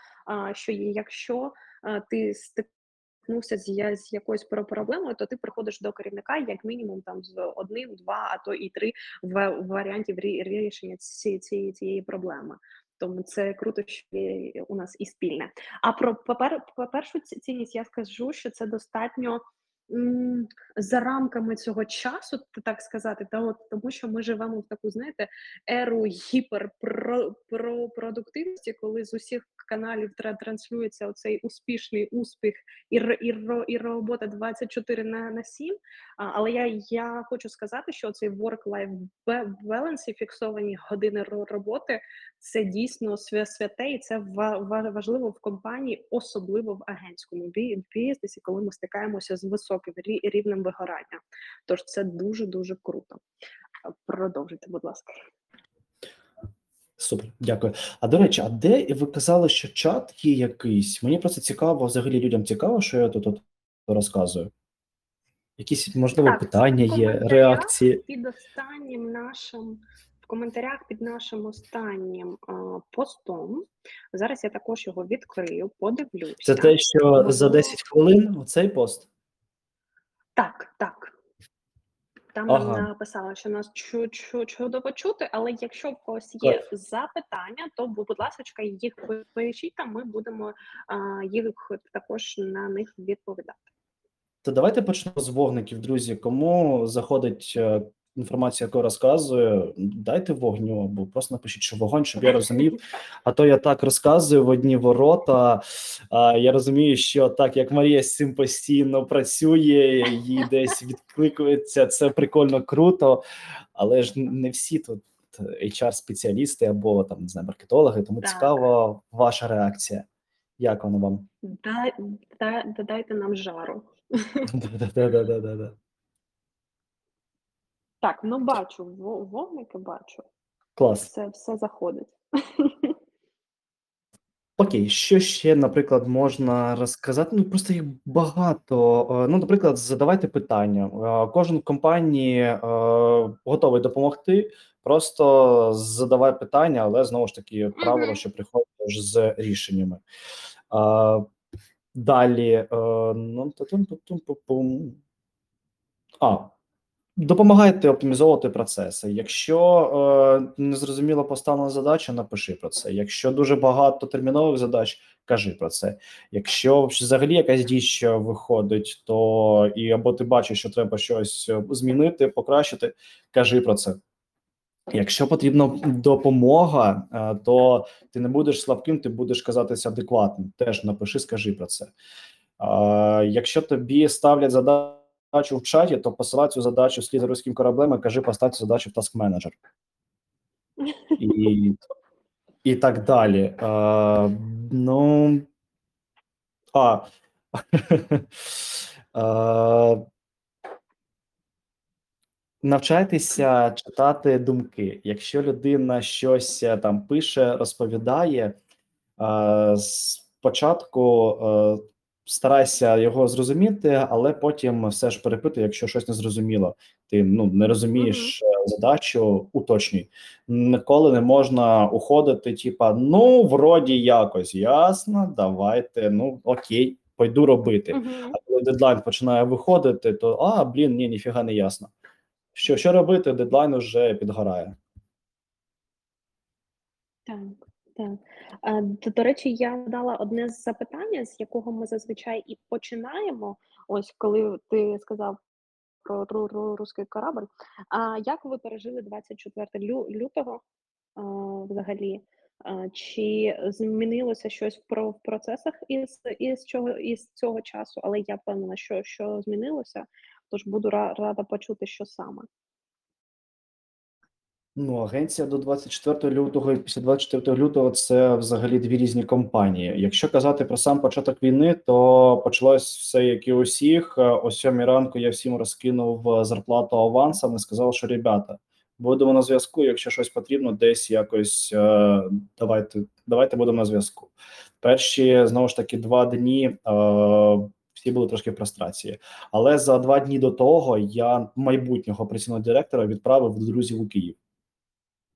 що є, якщо е, ти стикнувся з, з якоюсь проблемою, то ти приходиш до керівника як мінімум там з одним, два, а то і три в варіантів рішення цієї цієї проблеми. Тому це круто, що у нас і спільне. А про першу цінність я скажу, що це достатньо. За рамками цього часу, так сказати, та от тому, що ми живемо в таку, знаєте, еру гіперпродуктивності, коли з усіх каналів транслюється оцей успішний успіх і і, і робота 24 на, на 7. А, але я, я хочу сказати, що цей work-life balance і фіксовані години роботи це дійсно святе, і це ва- ва- важливо в компанії, особливо в агентському бізнесі, коли ми стикаємося з високим рівнем вигорання. Тож це дуже дуже круто. Продовжуйте, будь ласка. Супер, дякую. А до речі, а де ви казали, що чат є якийсь? Мені просто цікаво, взагалі людям цікаво, що я тут, тут розказую. Якісь, можливо, Так, питання є, реакції. Під останнім нашим в коментарях під нашим останнім а, постом. Зараз я також його відкрию, подивлюся. Це те, що за Можливо. 10 хвилин оцей пост. Так, так. Там Ага. написали, що нас чу- чу- чудово чути, але якщо в когось є Так. запитання, то бу- будь ласка, їх пи- пишіть, там ми будемо а, їх також на них відповідати. То давайте почнемо з вогників, друзі. Кому заходить е, інформація, яку розказую, дайте вогню, або просто напишіть, що вогонь, щоб я розумів. А то я так розказую в одні ворота. А я розумію, що так як Марія з цим постійно працює, їй десь відкликується, це прикольно круто, але ж не всі тут HR-спеціалісти або там не знаю, маркетологи, тому Так. цікава ваша реакція. Як воно вам? Да, додайте нам жару. Так, ну бачу, во- вогники бачу. Клас. Все, все заходить. Окей, що ще, наприклад, можна розказати? Ну, просто їх багато. Е, Ну, наприклад, задавайте питання. Е, Кожен в компанії е, готовий допомогти. Просто задавай питання, але знову ж таки правило, що приходиш з рішеннями. Далі, ну. А, Допомагайте оптимізовувати процеси. Якщо е, незрозуміло поставлена задача, напиши про це. Якщо дуже багато термінових задач, кажи про це. Якщо взагалі якась діч виходить, то і або ти бачиш, що треба щось е, змінити, покращити, кажи про це. Якщо потрібна допомога, е, то ти не будеш слабким, ти будеш казатися адекватним. Теж напиши, скажи про це. Е, Якщо тобі ставлять задачу в чаті, то посилай цю задачу вслід за руським кораблем і кажи, постав цю задачу в Task Manager. І, і так далі. Е, ну, А. Е, Навчайтеся читати думки. Якщо людина щось е, там пише, розповідає, спочатку старайся його зрозуміти, але потім все ж перепитуй, якщо щось не зрозуміло. Ти ну не розумієш е, задачу, уточнюй. Ніколи не можна уходити, типа, ну, вроді якось ясно, давайте, ну окей, пойду робити. Мгм. А коли дедлайн починає виходити, то а, блін, ні, ніфіга не ясно. Що, що робити, дедлайн вже підгорає. Так, так. А, до, речі, я дала одне з запитання, з якого ми зазвичай і починаємо. Ось коли ти сказав про ру, ру, корабль. А як ви пережили 24 лю, лютого а, взагалі? А, чи змінилося щось в про в процесах із, із, чого, із цього часу? Але я впевнена, що, що змінилося, тож буду ра- рада почути, що саме. Ну, агенція до 24 лютого і після 24 лютого це взагалі дві різні компанії. Якщо казати про сам початок війни, то почалось все як і у всіх. Е, О сьомій ранку я всім розкинув е, зарплату авансом і сказав, що ребята, будемо на зв'язку. Якщо щось потрібно, десь якось е, давайте, давайте будемо на зв'язку. Перші знову ж таки два дні. Е, всі були трошки в прострації, але за два дні до того я майбутнього операційного директора відправив друзів у Київ.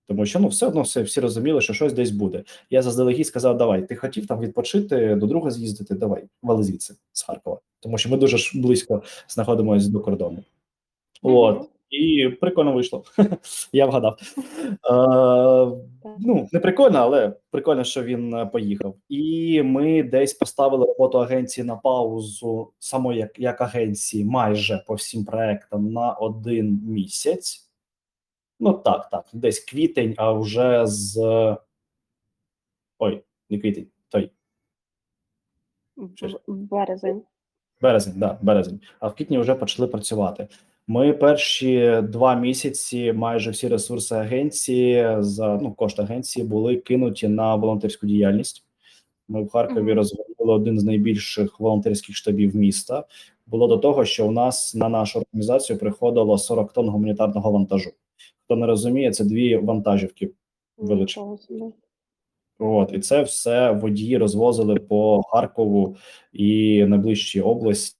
Тому що ну все одно все всі розуміли, що щось десь буде. Я заздалегідь сказав: давай, ти хотів там відпочити до друга з'їздити. Давай, вали звідси з Харкова, тому що ми дуже ж близько знаходимося до кордону. От і прикольно вийшло. Я вгадав. Е, ну не прикольно, але прикольно, що він е, поїхав. І ми десь поставили роботу агенції на паузу, само як, як агенції, майже по всім проектам на один місяць. Ну так, так, десь квітень, а вже з. Ой, не квітень, той. Березень. березень, да, березень. А в квітні вже почали працювати. Ми перші два місяці, майже всі ресурси агенції за ну кошти агенції були кинуті на волонтерську діяльність. Ми в Харкові Мгм. розвинули один з найбільших волонтерських штабів міста. Було до того, що у нас на нашу організацію приходило 40 тонн гуманітарного вантажу. Хто не розуміє, це дві вантажівки величезні. От і це все водії розвозили по Харкову і найближчій області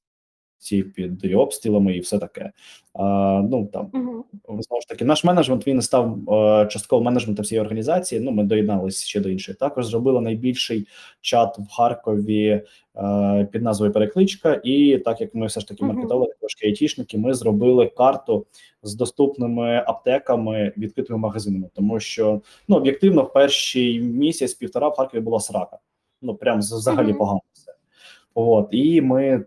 під обстрілами, і все таке. А, ну там Мгм. знову ж таки, наш менеджмент він став е, частково менеджментом всієї організації. Ну, ми доєдналися ще до іншої. Також зробили найбільший чат в Харкові е, під назвою Перекличка. І так як ми все ж таки Мгм. маркетологи, трошки айтішники, ми зробили карту з доступними аптеками, відкритими магазинами, тому що ну об'єктивно, в перший місяць півтора в Харкові була срака. Ну прям взагалі Мгм. погано все. От і ми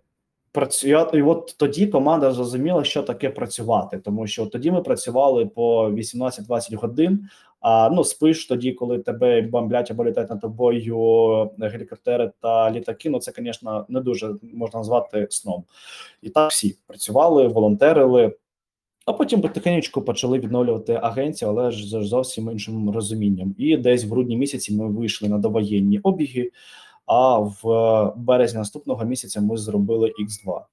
працювати. І от тоді команда зрозуміла, що таке працювати, тому що тоді ми працювали по 18-20 годин. А ну спиш тоді, коли тебе бомблять або літають над тобою гелікоптери та літаки. Ну це, звісно, не дуже можна назвати сном. І так всі працювали, волонтерили. А потім потихеньку почали відновлювати агенцію, але ж з зовсім іншим розумінням. І десь в грудні місяці ми вийшли на довоєнні обіги. А в березні наступного місяця ми зробили X2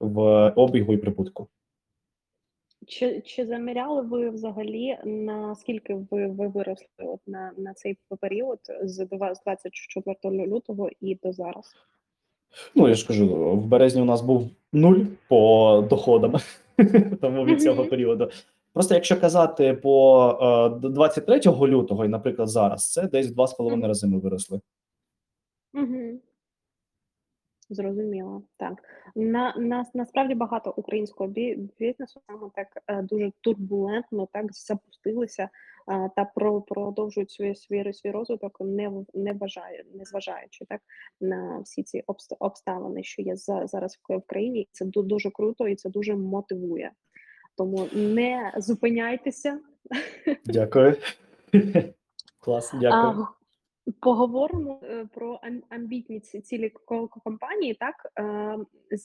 в обігу і прибутку. Чи, чи заміряли ви взагалі, наскільки ви, ви виросли от на, на цей період з 24 лютого і до зараз? Ну я ж кажу, в березні у нас був нуль по доходам, тому від цього періоду. Просто якщо казати по е, 23 лютого, і, наприклад, зараз це десь в два з половиною рази ми виросли. Угу. Зрозуміло, так. На, на, насправді багато українського бізнесу саме так е, дуже турбулентно так запустилися е, та про, продовжують свій, свій, свій розвиток, не, не, вважає, не зважаючи так на всі ці обставини, що є за, зараз в країні. Це дуже круто і це дуже мотивує. Тому не зупиняйтеся, Дякую. Клас, дякую. Поговоримо е, про амбітні цілі ко- ко- компанії, так е, з,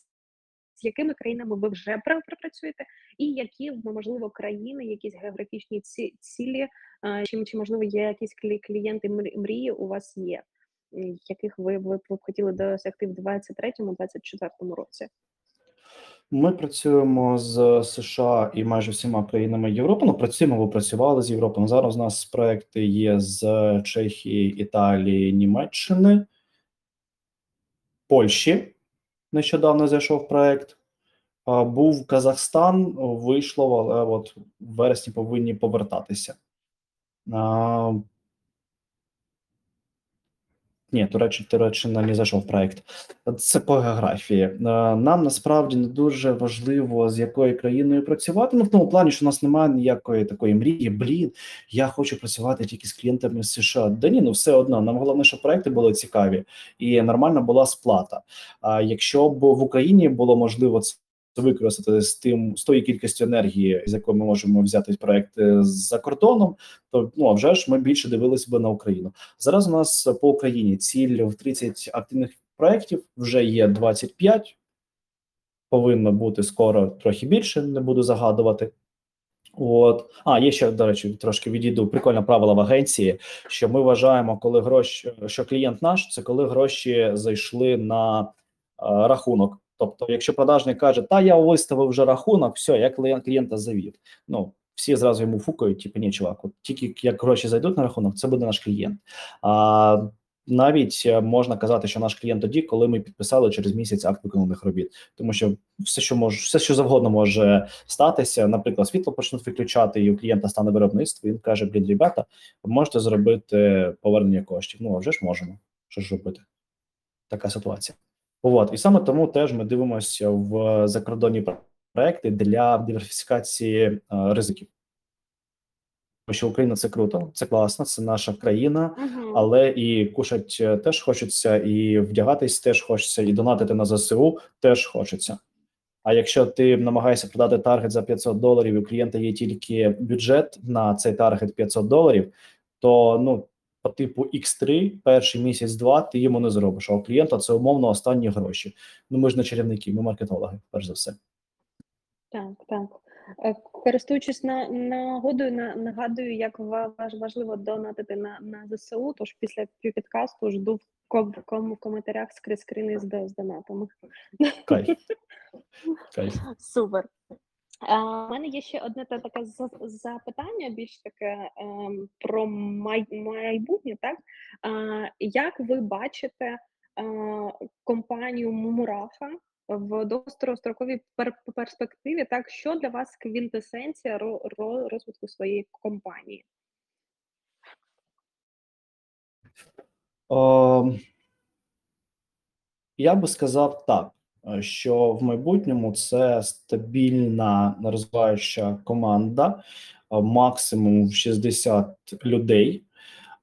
з якими країнами ви вже працюєте, і які ну, можливо країни, якісь географічні цілі, е, чи, чи можливо є якісь клі- клієнти мрії у вас є. яких ви, ви б хотіли досягти в 2023-2024 році? Ми працюємо з США і майже всіма країнами Європи. Ну, працюємо, ви працювали з Європою. Зараз у нас проекти є з Чехії, Італії, Німеччини, Польщі. Нещодавно зайшов проект. Був Казахстан, вийшло, але от в вересні повинні повертатися. Ні, Туреччина, не зайшов проект. Це по географії. Е, нам насправді не дуже важливо з якою країною працювати. Ну в тому плані, що у нас немає ніякої такої мрії. Блін, я хочу працювати тільки з клієнтами з США. Да ні, ну все одно. Нам головне, щоб проекти були цікаві і нормальна була сплата. А якщо б в Україні було можливо це використати з тим з тої кількістю енергії, з якою ми можемо взяти проекти за кордоном, то ну а вже ж ми більше дивилися би на Україну. Зараз у нас по Україні ціль в 30 активних проєктів, вже є 25, повинно бути скоро трохи більше. Не буду загадувати. От а є ще до речі, трошки відійду. Прикольне правило в агенції, що ми вважаємо, коли гроші, що клієнт наш, це коли гроші зайшли на а, рахунок. Тобто, якщо продажник каже, та я виставив вже рахунок, все, я клієнта завів. Ну всі зразу йому фукають, типу, ні, чувак, от тільки як гроші зайдуть на рахунок, це буде наш клієнт. А навіть е, можна казати, що наш клієнт тоді, коли ми підписали через місяць акт виконаних робіт, тому що все, що може, все, що завгодно може статися, наприклад, світло почнуть виключати, і у клієнта стане виробництво. Він каже: Блін, ребята, можете зробити повернення коштів. Ну а вже ж можемо. Що ж робити? Така ситуація. От і саме тому теж ми дивимося в закордонні проекти для диверсифікації е, ризиків. Тому що Україна це круто, це класно, це наша країна, uh але і кушать е, теж хочеться, і вдягатись теж хочеться, і донатити на ЗСУ теж хочеться. А якщо ти намагаєшся продати таргет за 500 доларів, і у клієнта є тільки бюджет на цей таргет 500 доларів, то ну по типу X3 перший місяць-два ти йому не зробиш. А у клієнта це умовно останні гроші. Ну ми ж не чарівники, ми маркетологи, перш за все. Так, так. Е, користуючись на нагодою, на нагадую, як важливо донатити на на ЗСУ. Тож після підкасту жду в ком, ком, коментарях скрізь з, з донатами. Кайф. Кайф. Супер. У мене є ще одне таке запитання, більш таке ем, про майбутнє. Так як ви бачите компанію Мураха в довгостроковій перспективі? Так, що для вас квінтесенція розвитку своєї компанії? О, я би сказав так. Е, що в майбутньому це стабільна розвиваюча команда, е, максимум 60 людей,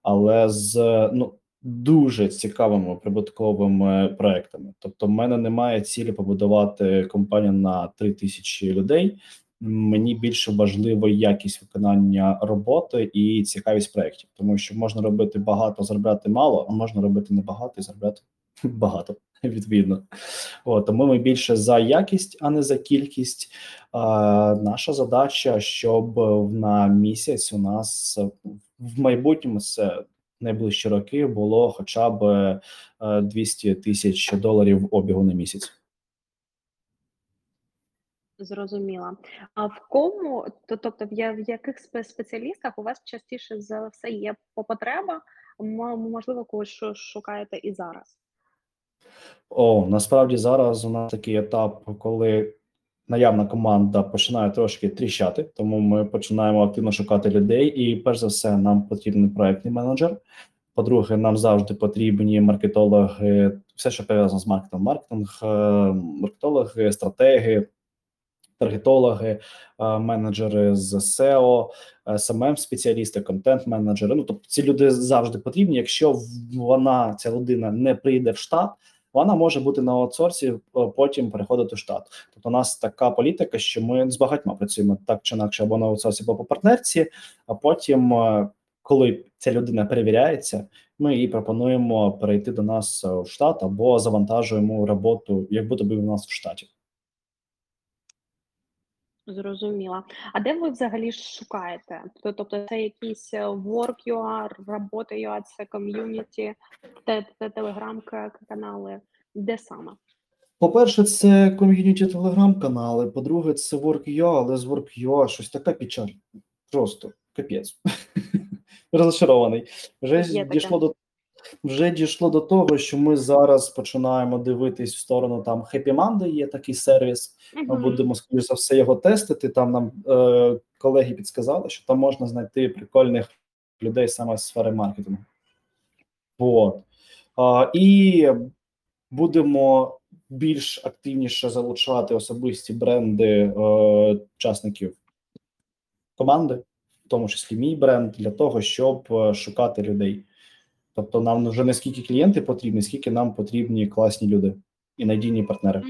але з ну дуже цікавими прибутковими проектами. Тобто, в мене немає цілі побудувати компанію на 3 тисячі людей. Мені більше важливо якість виконання роботи і цікавість проєктів, тому що можна робити багато, заробляти мало, а можна робити небагато і заробляти багато відповідно. От, Тому ми більше за якість, а не за кількість. А, Наша задача, щоб на місяць у нас в майбутньому це найближчі роки було хоча б 200 тисяч доларів обігу на місяць. Зрозуміла. А в кому, то, тобто, в яких спеціалістах у вас частіше за все є потреба? Можливо, когось шукаєте і зараз? О, насправді зараз у нас такий етап, коли наявна команда починає трошки тріщати, тому ми починаємо активно шукати людей. І перш за все, нам потрібен проектний менеджер. По-друге, нам завжди потрібні маркетологи, все, що пов'язано з маркетом, маркетинг, е, маркетологи, стратеги, таргетологи, е, менеджери з SEO, smm спеціалісти, контент-менеджери. Ну тобто ці люди завжди потрібні. Якщо вона ця людина не прийде в штат вона може бути на аутсорсі, е, потім переходити в штат. Тобто, у нас така політика, що ми з багатьма працюємо так чи інакше, або на аутсорсі, або по партнерці. А потім, е, коли ця людина перевіряється, ми їй пропонуємо перейти до нас е, в штат або завантажуємо роботу, як буде би у нас в штаті. Зрозуміла. А де ви взагалі шукаєте? Тобто це якісь е, Work.ua, Робота.ua, це ком'юніті, те те телеграм ка канали? Де саме? По-перше, це ком'юніті телеграм-канали. По-друге, це Work.ua, але з Work.ua щось така печаль. Просто капець. Розчарований. Вже дійшло до вже дійшло до того, що ми зараз починаємо дивитись в сторону там Happy Monday, є такий сервіс. Ми Мгм. будемо скоріш за все його тестити. Там нам е, колеги підсказали, що там можна знайти прикольних людей саме з сфери маркетингу. От. А, і будемо більш активніше залучати особисті бренди е, учасників команди, в тому числі мій бренд, для того, щоб е, шукати людей. Тобто, нам вже не скільки клієнти потрібні, скільки нам потрібні класні люди і надійні партнери.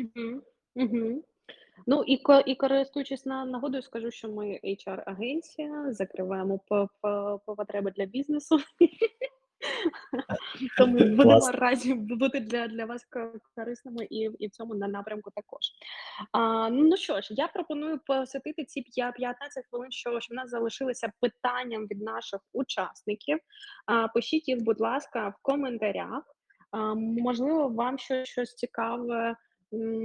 Ну і і користуючись на нагодою, скажу, що ми HR-агенція, закриваємо по потреби для бізнесу. Тому будемо Клас. раді бути для для вас ко корисними і і в цьому на напрямку також. А, ну що ж, я пропоную посвятити ці п'я 15 хвилин, що що в нас залишилися питанням від наших учасників. А, пишіть їх, будь ласка, в коментарях. А, можливо, вам щось щось цікаве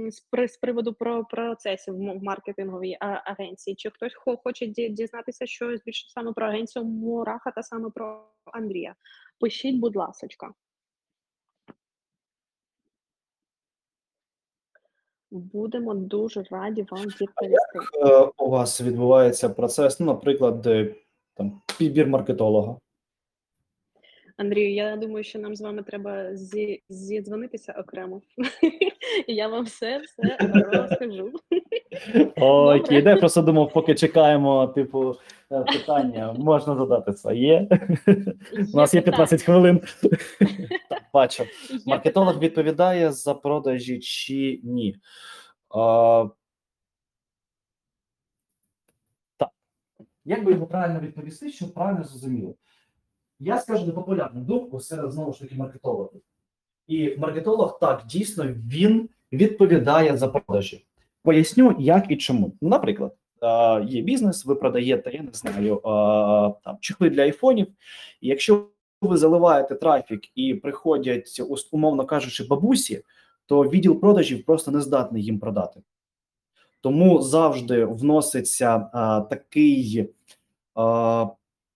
з при з приводу про процесів в маркетинговій агенції. Чи хтось хоче дізнатися щось більше саме про агенцію Мураха та саме про Андрія? Пишіть, будь ласочка. Будемо дуже раді вам відповісти. Е, у вас відбувається процес, ну, наприклад, там підбір маркетолога. Андрію, я думаю, що нам з вами треба зі зідзвонитися окремо. Я вам все все розкажу. О, Добре. ідея, просто думав, поки чекаємо, типу, е, питання, можна задати своє. У нас є 15 хвилин. Так, бачу. Маркетолог відповідає за продажі чи ні? А, так. Як би його правильно відповісти, щоб правильно зрозуміло? Я скажу непопулярну думку серед знову ж таки маркетологів. І маркетолог так дійсно він відповідає за продажі. Поясню, як і чому. Ну, Наприклад, є бізнес, ви продаєте, я не знаю, там чехли для айфонів. Якщо ви заливаєте трафік і приходять, умовно кажучи, бабусі, то відділ продажів просто не здатний їм продати. Тому завжди вноситься а, такий, а,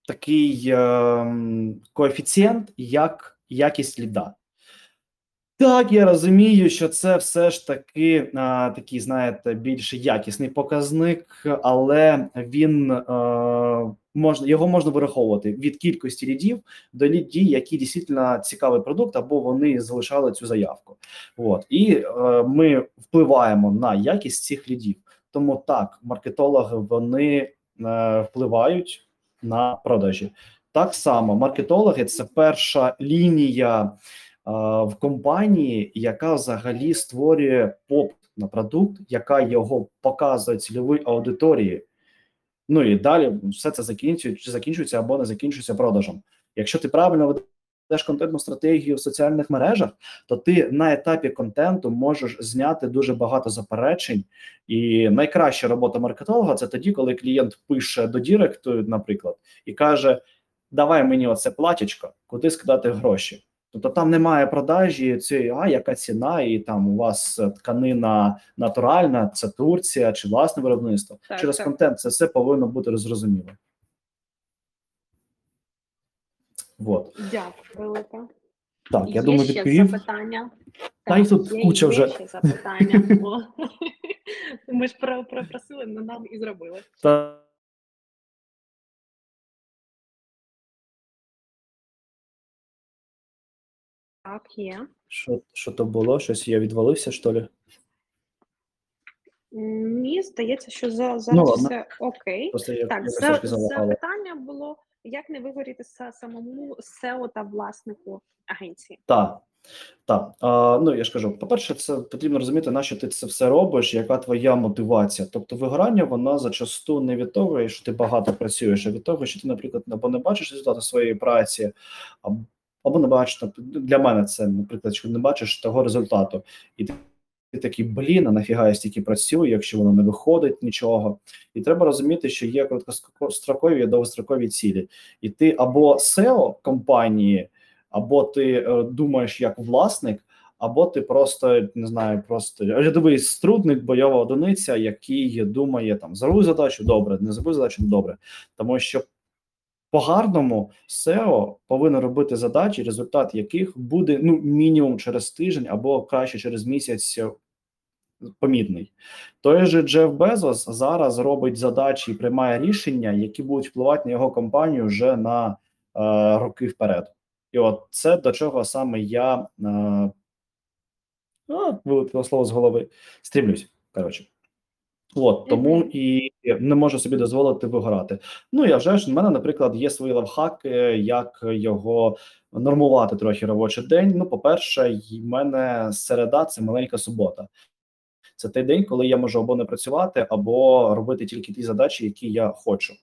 такий ем, коефіцієнт, як якість ліда. Так, я розумію, що це все ж таки а, такий, знаєте, більш якісний показник, але він е, можна його можна вираховувати від кількості лідів до лідів, які дійсно цікавий продукт, або вони залишали цю заявку. От і е, ми впливаємо на якість цих лідів. Тому так, маркетологи вони е, впливають на продажі. Так само маркетологи це перша лінія в компанії, яка взагалі створює попит на продукт, яка його показує цільовій аудиторії. Ну і далі все це закінчується, закінчується або не закінчується продажем. Якщо ти правильно ведеш контентну стратегію в соціальних мережах, то ти на етапі контенту можеш зняти дуже багато заперечень. І найкраща робота маркетолога це тоді, коли клієнт пише до Діректу, наприклад, і каже: Давай мені оце платічко, куди скидати гроші. Тобто там немає продажі цієї, а яка ціна, і там у вас е, тканина натуральна, це Турція чи власне виробництво. Так, Через так. контент це все повинно бути зрозуміло. Вот. Дякую. Так, я Є думаю, ще відповів. запитання? Та й тут є- куча є вже. ще запитання. Бо Ми ж про- пропросили, ну нам і зробили. Та Так, є. що, що то було? Щось я відвалився, що ли? М, Ні, здається, що за зараз Ну, ладно. все окей. Просто я Так, якось за, залагало. запитання було, як не вигоріти са- самому SEO та власнику агенції. Так, так. А, ну я ж кажу, по-перше, це потрібно розуміти, на що ти це все робиш, яка твоя мотивація. Тобто, вигорання вона зачасту не від того, що ти багато працюєш, а від того, що ти, наприклад, або не бачиш результату своєї праці, або, або не бачиш для мене це, наприклад, що не бачиш того результату, і ти. ти такий блін, а нафіга я стільки працюю, якщо воно не виходить нічого. І треба розуміти, що є короткострокові і довгострокові цілі, і ти або SEO компанії, або ти е, думаєш як власник. Або ти просто не знаю, просто рядовий струдник, бойова одиниця, який думає там зробив задачу добре, не зробив задачу добре, тому що по гарному SEO повинен робити задачі, результат яких буде ну мінімум через тиждень або краще через місяць. Е, помітний той же Джеф Безос зараз робить задачі і приймає рішення, які будуть впливати на його компанію вже на е, роки вперед, і от це до чого саме я е, вилетіло слово з голови стрімлюсь. Коротше, От тому і не можу собі дозволити вигорати. Ну я вже ж в мене, наприклад, є свої лавхаки, як його нормувати трохи робочий день. Ну, по-перше, в мене середа це маленька субота. Це той день, коли я можу або не працювати, або робити тільки ті задачі, які я хочу.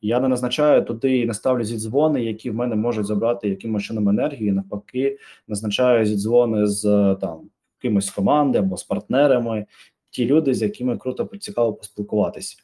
Я не назначаю туди і не ставлю зідзвони, які в мене можуть забрати якимось чином енергію. Навпаки, назначаю зідзвони з там кимось з команди або з партнерами, ті люди, з якими круто цікаво поспілкуватись.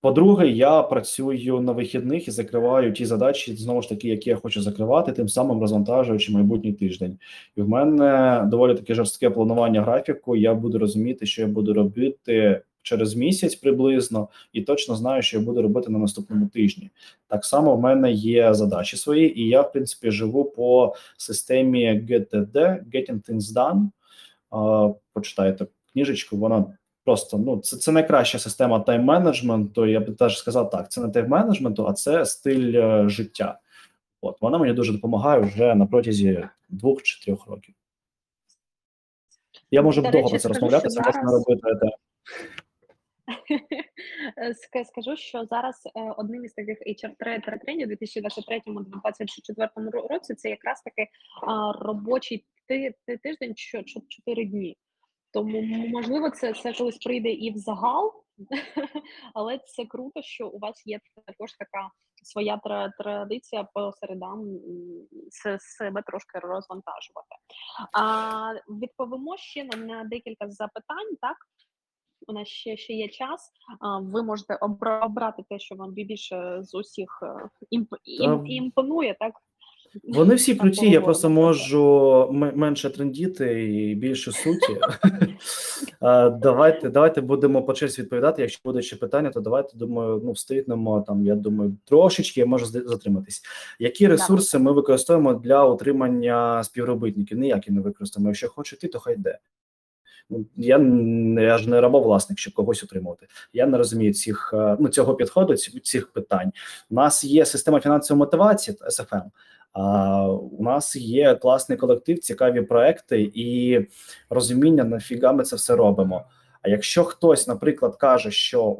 По-друге, я працюю на вихідних і закриваю ті задачі, знову ж таки, які я хочу закривати, тим самим розвантажуючи майбутній тиждень. І в мене доволі таке жорстке планування графіку. Я буду розуміти, що я буду робити через місяць приблизно, і точно знаю, що я буду робити на наступному тижні. Так само в мене є задачі свої, і я, в принципі, живу по системі GTD, Getting Things Done. Почитайте книжечку, вона просто ну це це найкраща система тайм-менеджменту. Я б теж сказав так: це не тайм-менеджменту, а це стиль е, життя. От вона мені дуже допомагає вже на протязі двох чи трьох років. Я можу довго про це розмовляти, це можна робити. Скажу, що зараз е, одним із таких hr тренів у 2023-2024 році це якраз таки робочий тиждень 4 дні. Тому можливо, це це колись прийде і в загал, але це круто, що у вас є також така своя традиція по середам себе трошки розвантажувати. А відповімо ще на декілька запитань, так у нас ще ще є час. Ви можете обрати те, що вам більше з усіх е, імп, імп, імпонує, так? Вони всі круті, я просто можу менше трендіти і більше суті. Давайте давайте будемо по черзі відповідати. Якщо буде ще питання, то давайте думаю, ну встигнемо там. Я думаю, трошечки я можу затриматись. Які ресурси ми використовуємо для утримання співробітників? Ніякі не використовуємо. Якщо хочете, то хай йде. Я я ж не рабовласник, щоб когось утримувати. Я не розумію цих е, ну цього підходу, цих питань. У нас є система фінансової мотивації СФМ. А у нас є класний колектив, цікаві проекти і розуміння, нафіга ми це все робимо. А якщо хтось, наприклад, каже, що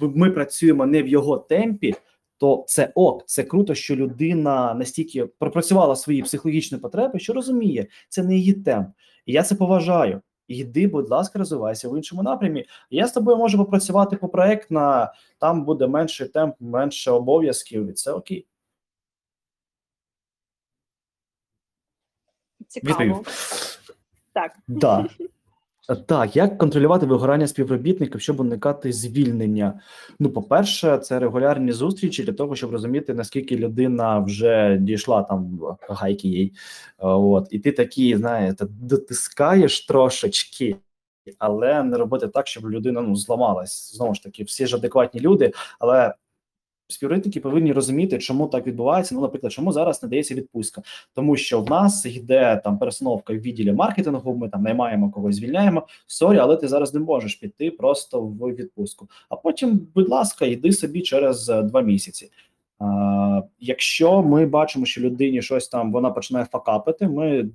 ми працюємо не в його темпі, то це ок, це круто, що людина настільки пропрацювала свої психологічні потреби, що розуміє, це не її темп, і я це поважаю. Йди, будь ласка, розвивайся в іншому напрямі. Я з тобою можу попрацювати по проектна, там буде менший темп, менше обов'язків, і це окей. Цікаво. Відповів. Так. Да. Так, як контролювати вигорання співробітників, щоб уникати звільнення? Ну, по-перше, це регулярні зустрічі для того, щоб розуміти, наскільки людина вже дійшла там гайки їй. От, і ти такі, знаєте, дотискаєш трошечки, але не робити так, щоб людина ну зламалась. Знову ж таки, всі ж адекватні люди, але Співробітники повинні розуміти, чому так відбувається. Ну, наприклад, чому зараз не дається відпустка, тому що в нас йде там перестановка в відділі маркетингу. Ми там наймаємо когось, звільняємо. Сорі, але ти зараз не можеш піти просто в відпустку. А потім, будь ласка, йди собі через е, два місяці. А, Якщо ми бачимо, що людині щось там вона починає факапити, ми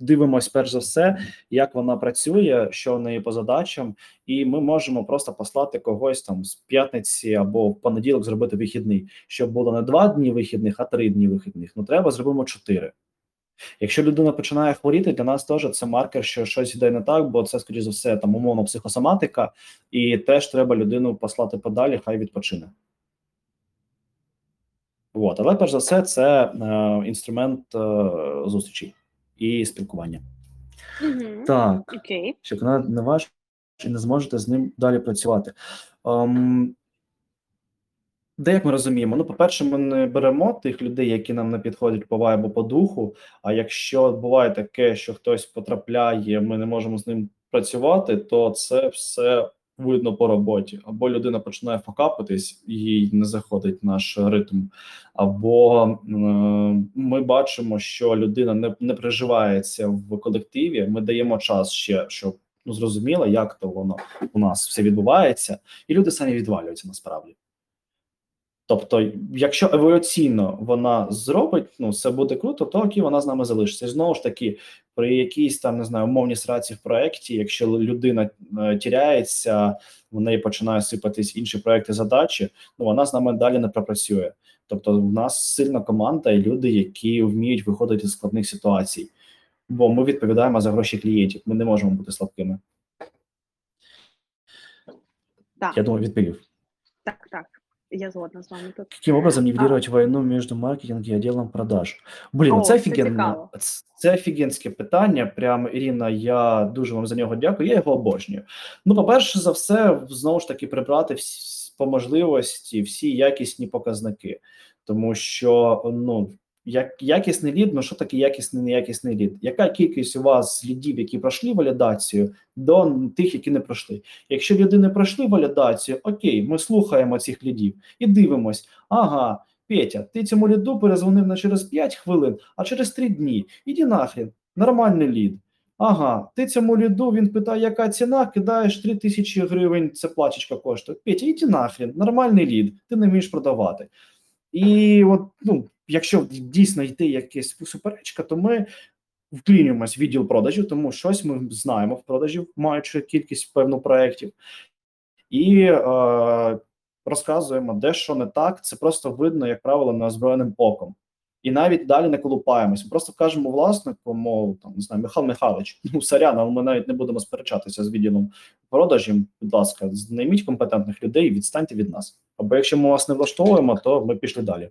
дивимось перш за все, як вона працює, що в неї по задачам, і ми можемо просто послати когось там з п'ятниці або в понеділок зробити вихідний, щоб було не два дні вихідних, а три дні вихідних. Ну треба зробимо чотири. Якщо людина починає хворіти, для нас теж це маркер, що щось йде не так, бо це, скоріш за все, там умовно психосоматика, і теж треба людину послати подалі, хай відпочине. От. Але перш за все, це е, інструмент е, зустрічі. І спілкування. Угу. Так, Окей. що канал не ваш і не зможете з ним далі працювати. Ем, де як ми розуміємо? Ну, по-перше, ми не беремо тих людей, які нам не підходять по вайбу, по духу. А якщо буває таке, що хтось потрапляє, ми не можемо з ним працювати, то це все видно по роботі. Або людина починає факапитись, їй не заходить наш ритм, або е, ми бачимо, що людина не, не приживається в колективі. Ми даємо час ще, щоб ну зрозуміло, як то воно у нас все відбувається, і люди самі відвалюються насправді. Тобто, якщо еволюційно вона зробить, ну все буде круто, то окей, вона з нами залишиться. І знову ж таки, при якійсь там не знаю умовній сраці в проєкті, якщо людина е, тіряється, в неї починає сипатись інші проекти задачі, ну вона з нами далі не пропрацює. Тобто, в нас сильна команда і люди, які вміють виходити з складних ситуацій, бо ми відповідаємо за гроші клієнтів. Ми не можемо бути слабкими. Так, Я думаю, відповів. так, так. Я згодна з вами тут. Каким образом нивелировать війну між маркетингом і відділом продаж? Блін, О, це офігенне, Це, це офігенське питання. Прям Ірина, я дуже вам за нього дякую. Я його обожнюю. Ну, по-перше, за все, знову ж таки, прибрати всі, по можливості всі якісні показники, тому що ну. Як якісний лід, ну що таке якісний неякісний лід? Яка кількість у вас лідів, які пройшли валідацію, до тих, які не пройшли? Якщо люди не пройшли валідацію, окей, ми слухаємо цих лідів і дивимось. Ага, Петя, ти цьому ліду перезвонив не через 5 хвилин, а через 3 дні. Іди нахрен, нормальний лід. Ага, ти цьому ліду він питає, яка ціна, кидаєш 3 тисячі гривень, це плачечка коштує. Петя, іди нахрен, нормальний лід, ти не вмієш продавати. І от, ну, якщо дійсно йти якась суперечка, то ми вклінюємось в відділ продажів, тому щось ми знаємо в продажів, маючи кількість певну проєктів, і е, розказуємо, де що не так. Це просто видно, як правило, неозброєним оком. І навіть далі не колупаємось. Просто кажемо власнику, мов там не знаю, Михайло Михайлович, ну сорян, але ми навіть не будемо сперечатися з відділом продажів. Будь ласка, знайміть компетентних людей, і відстаньте від нас. Або якщо ми вас не влаштовуємо, то ми пішли далі.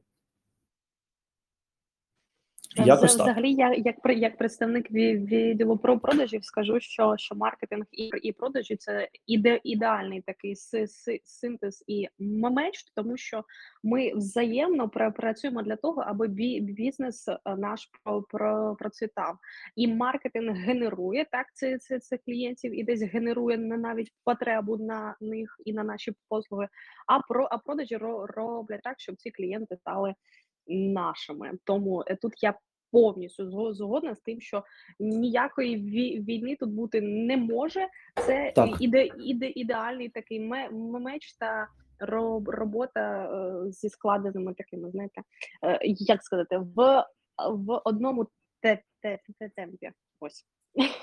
Е, Якось Вза- так. Взагалі, я як як представник ві- відділу про продажів скажу, що, що маркетинг і, і продажі це іде, ідеальний такий си- си- синтез і меч, тому що ми взаємно пра- працюємо для того, аби бі- бізнес е, наш про, про, процвітав. І маркетинг генерує так це, це, це клієнтів і десь генерує навіть потребу на них і на наші послуги. А про а продажі ро- роблять так, щоб ці клієнти стали нашими. Тому е, тут я повністю згодна з тим, що ніякої війни тут бути не може. Це Так. іде, іде, ідеальний такий меч та робота е, зі складеними такими, знаєте, е, як сказати, в, в одному те, те, те, темпі. Ось.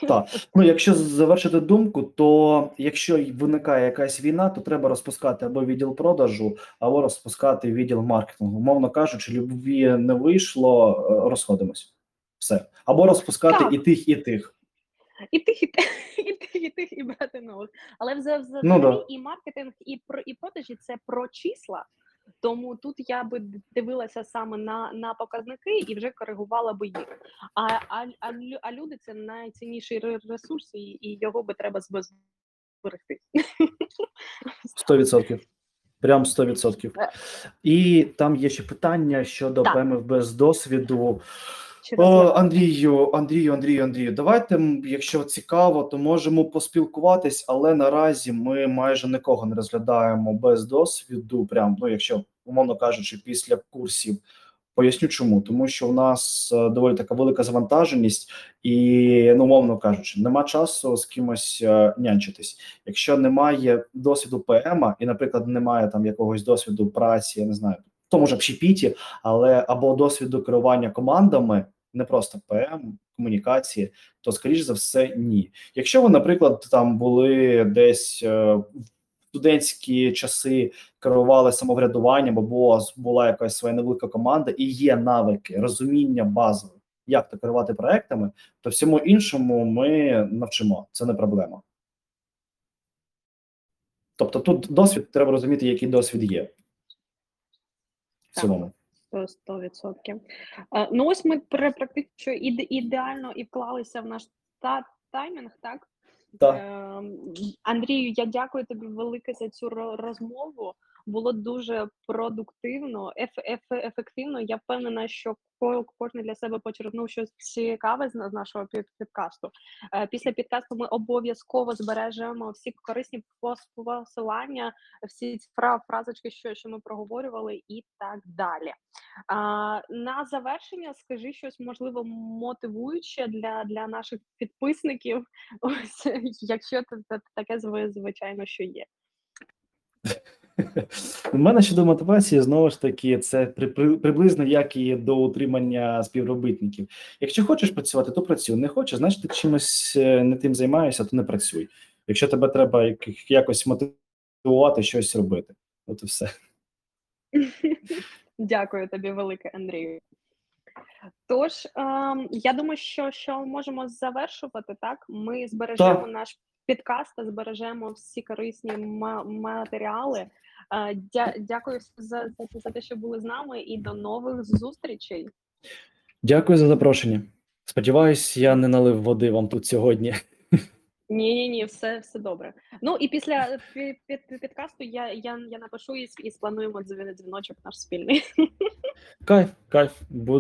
Так, ну якщо завершити думку, то якщо виникає якась війна, то треба розпускати або відділ продажу, або розпускати відділ маркетингу. Мовно кажучи, любві не вийшло, е, розходимось. Все. Або розпускати Так. і тих, і тих. І тих, і тих, і тих, і тих, і брати нових. Але вза- взагалі Ну да. і маркетинг, і про і продажі це про числа. Тому тут я би дивилася саме на, на показники і вже коригувала би їх. А, а, а, а люди це найцінніший ре- ресурс, і, і його би треба зб- зберегти. 100%. Прям 100%. Е. І там є ще питання щодо Так. ПМФБ з досвіду. Через О, Андрію, Андрію, Андрію, Андрію, давайте, якщо цікаво, то можемо поспілкуватись, але наразі ми майже нікого не розглядаємо без досвіду. Прям, ну, якщо, умовно кажучи, після курсів. Поясню чому, тому що у нас е, доволі така велика завантаженість, і ну, умовно кажучи, нема часу з кимось е, нянчитись. Якщо немає досвіду ПМа, і, наприклад, немає там якогось досвіду праці, я не знаю, в тому ж общепіті, але або досвіду керування командами, не просто ПМ, комунікації, то скоріш за все ні. Якщо ви, наприклад, там були десь е, в студентські часи, керували самоврядуванням, або була якась своя невелика команда, і є навики, розуміння базове, як то керувати проектами, то всьому іншому ми навчимо. Це не проблема. Тобто тут досвід треба розуміти, який досвід є. В Так. цілому. 100, 100%. Е, Ну, ось ми практично іде- ідеально і вклалися в наш та таймінг, так? Так. Ем, Андрію, я дякую тобі велике за цю розмову. Було дуже продуктивно, еф, еф, ефективно. Я впевнена, що ко- кожен для себе почерпнув щось цікаве з нашого під- підкасту. Е, Після підкасту ми обов'язково збережемо всі корисні посилання, всі ці фразочки, що, що ми проговорювали, і так далі. А, на завершення скажи щось можливо мотивуюче для, для наших підписників. Ось якщо це таке зви- звичайно, що є. У мене щодо мотивації, знову ж таки, це при, при- приблизно як і до утримання співробітників. Якщо хочеш працювати, то працюй. Не хочеш, значить ти чимось е, не тим займаєшся, то не працюй. Якщо тебе треба як- якось мотивувати щось робити, от і все. Дякую тобі, велике, Андрію. Тож, ем, я думаю, що, що можемо завершувати так. Ми збережемо Так. наш підкаст збережемо всі корисні матеріали. Е, дя- дякую за, за, за те, що були з нами, і до нових зустрічей. Дякую за запрошення. Сподіваюсь, я не налив води вам тут сьогодні. Ні, ні, ні, все, все добре. Ну і після під, під, підкасту я, я, я напишу і, і сплануємо дзвіночок наш спільний. Кайф, кайф.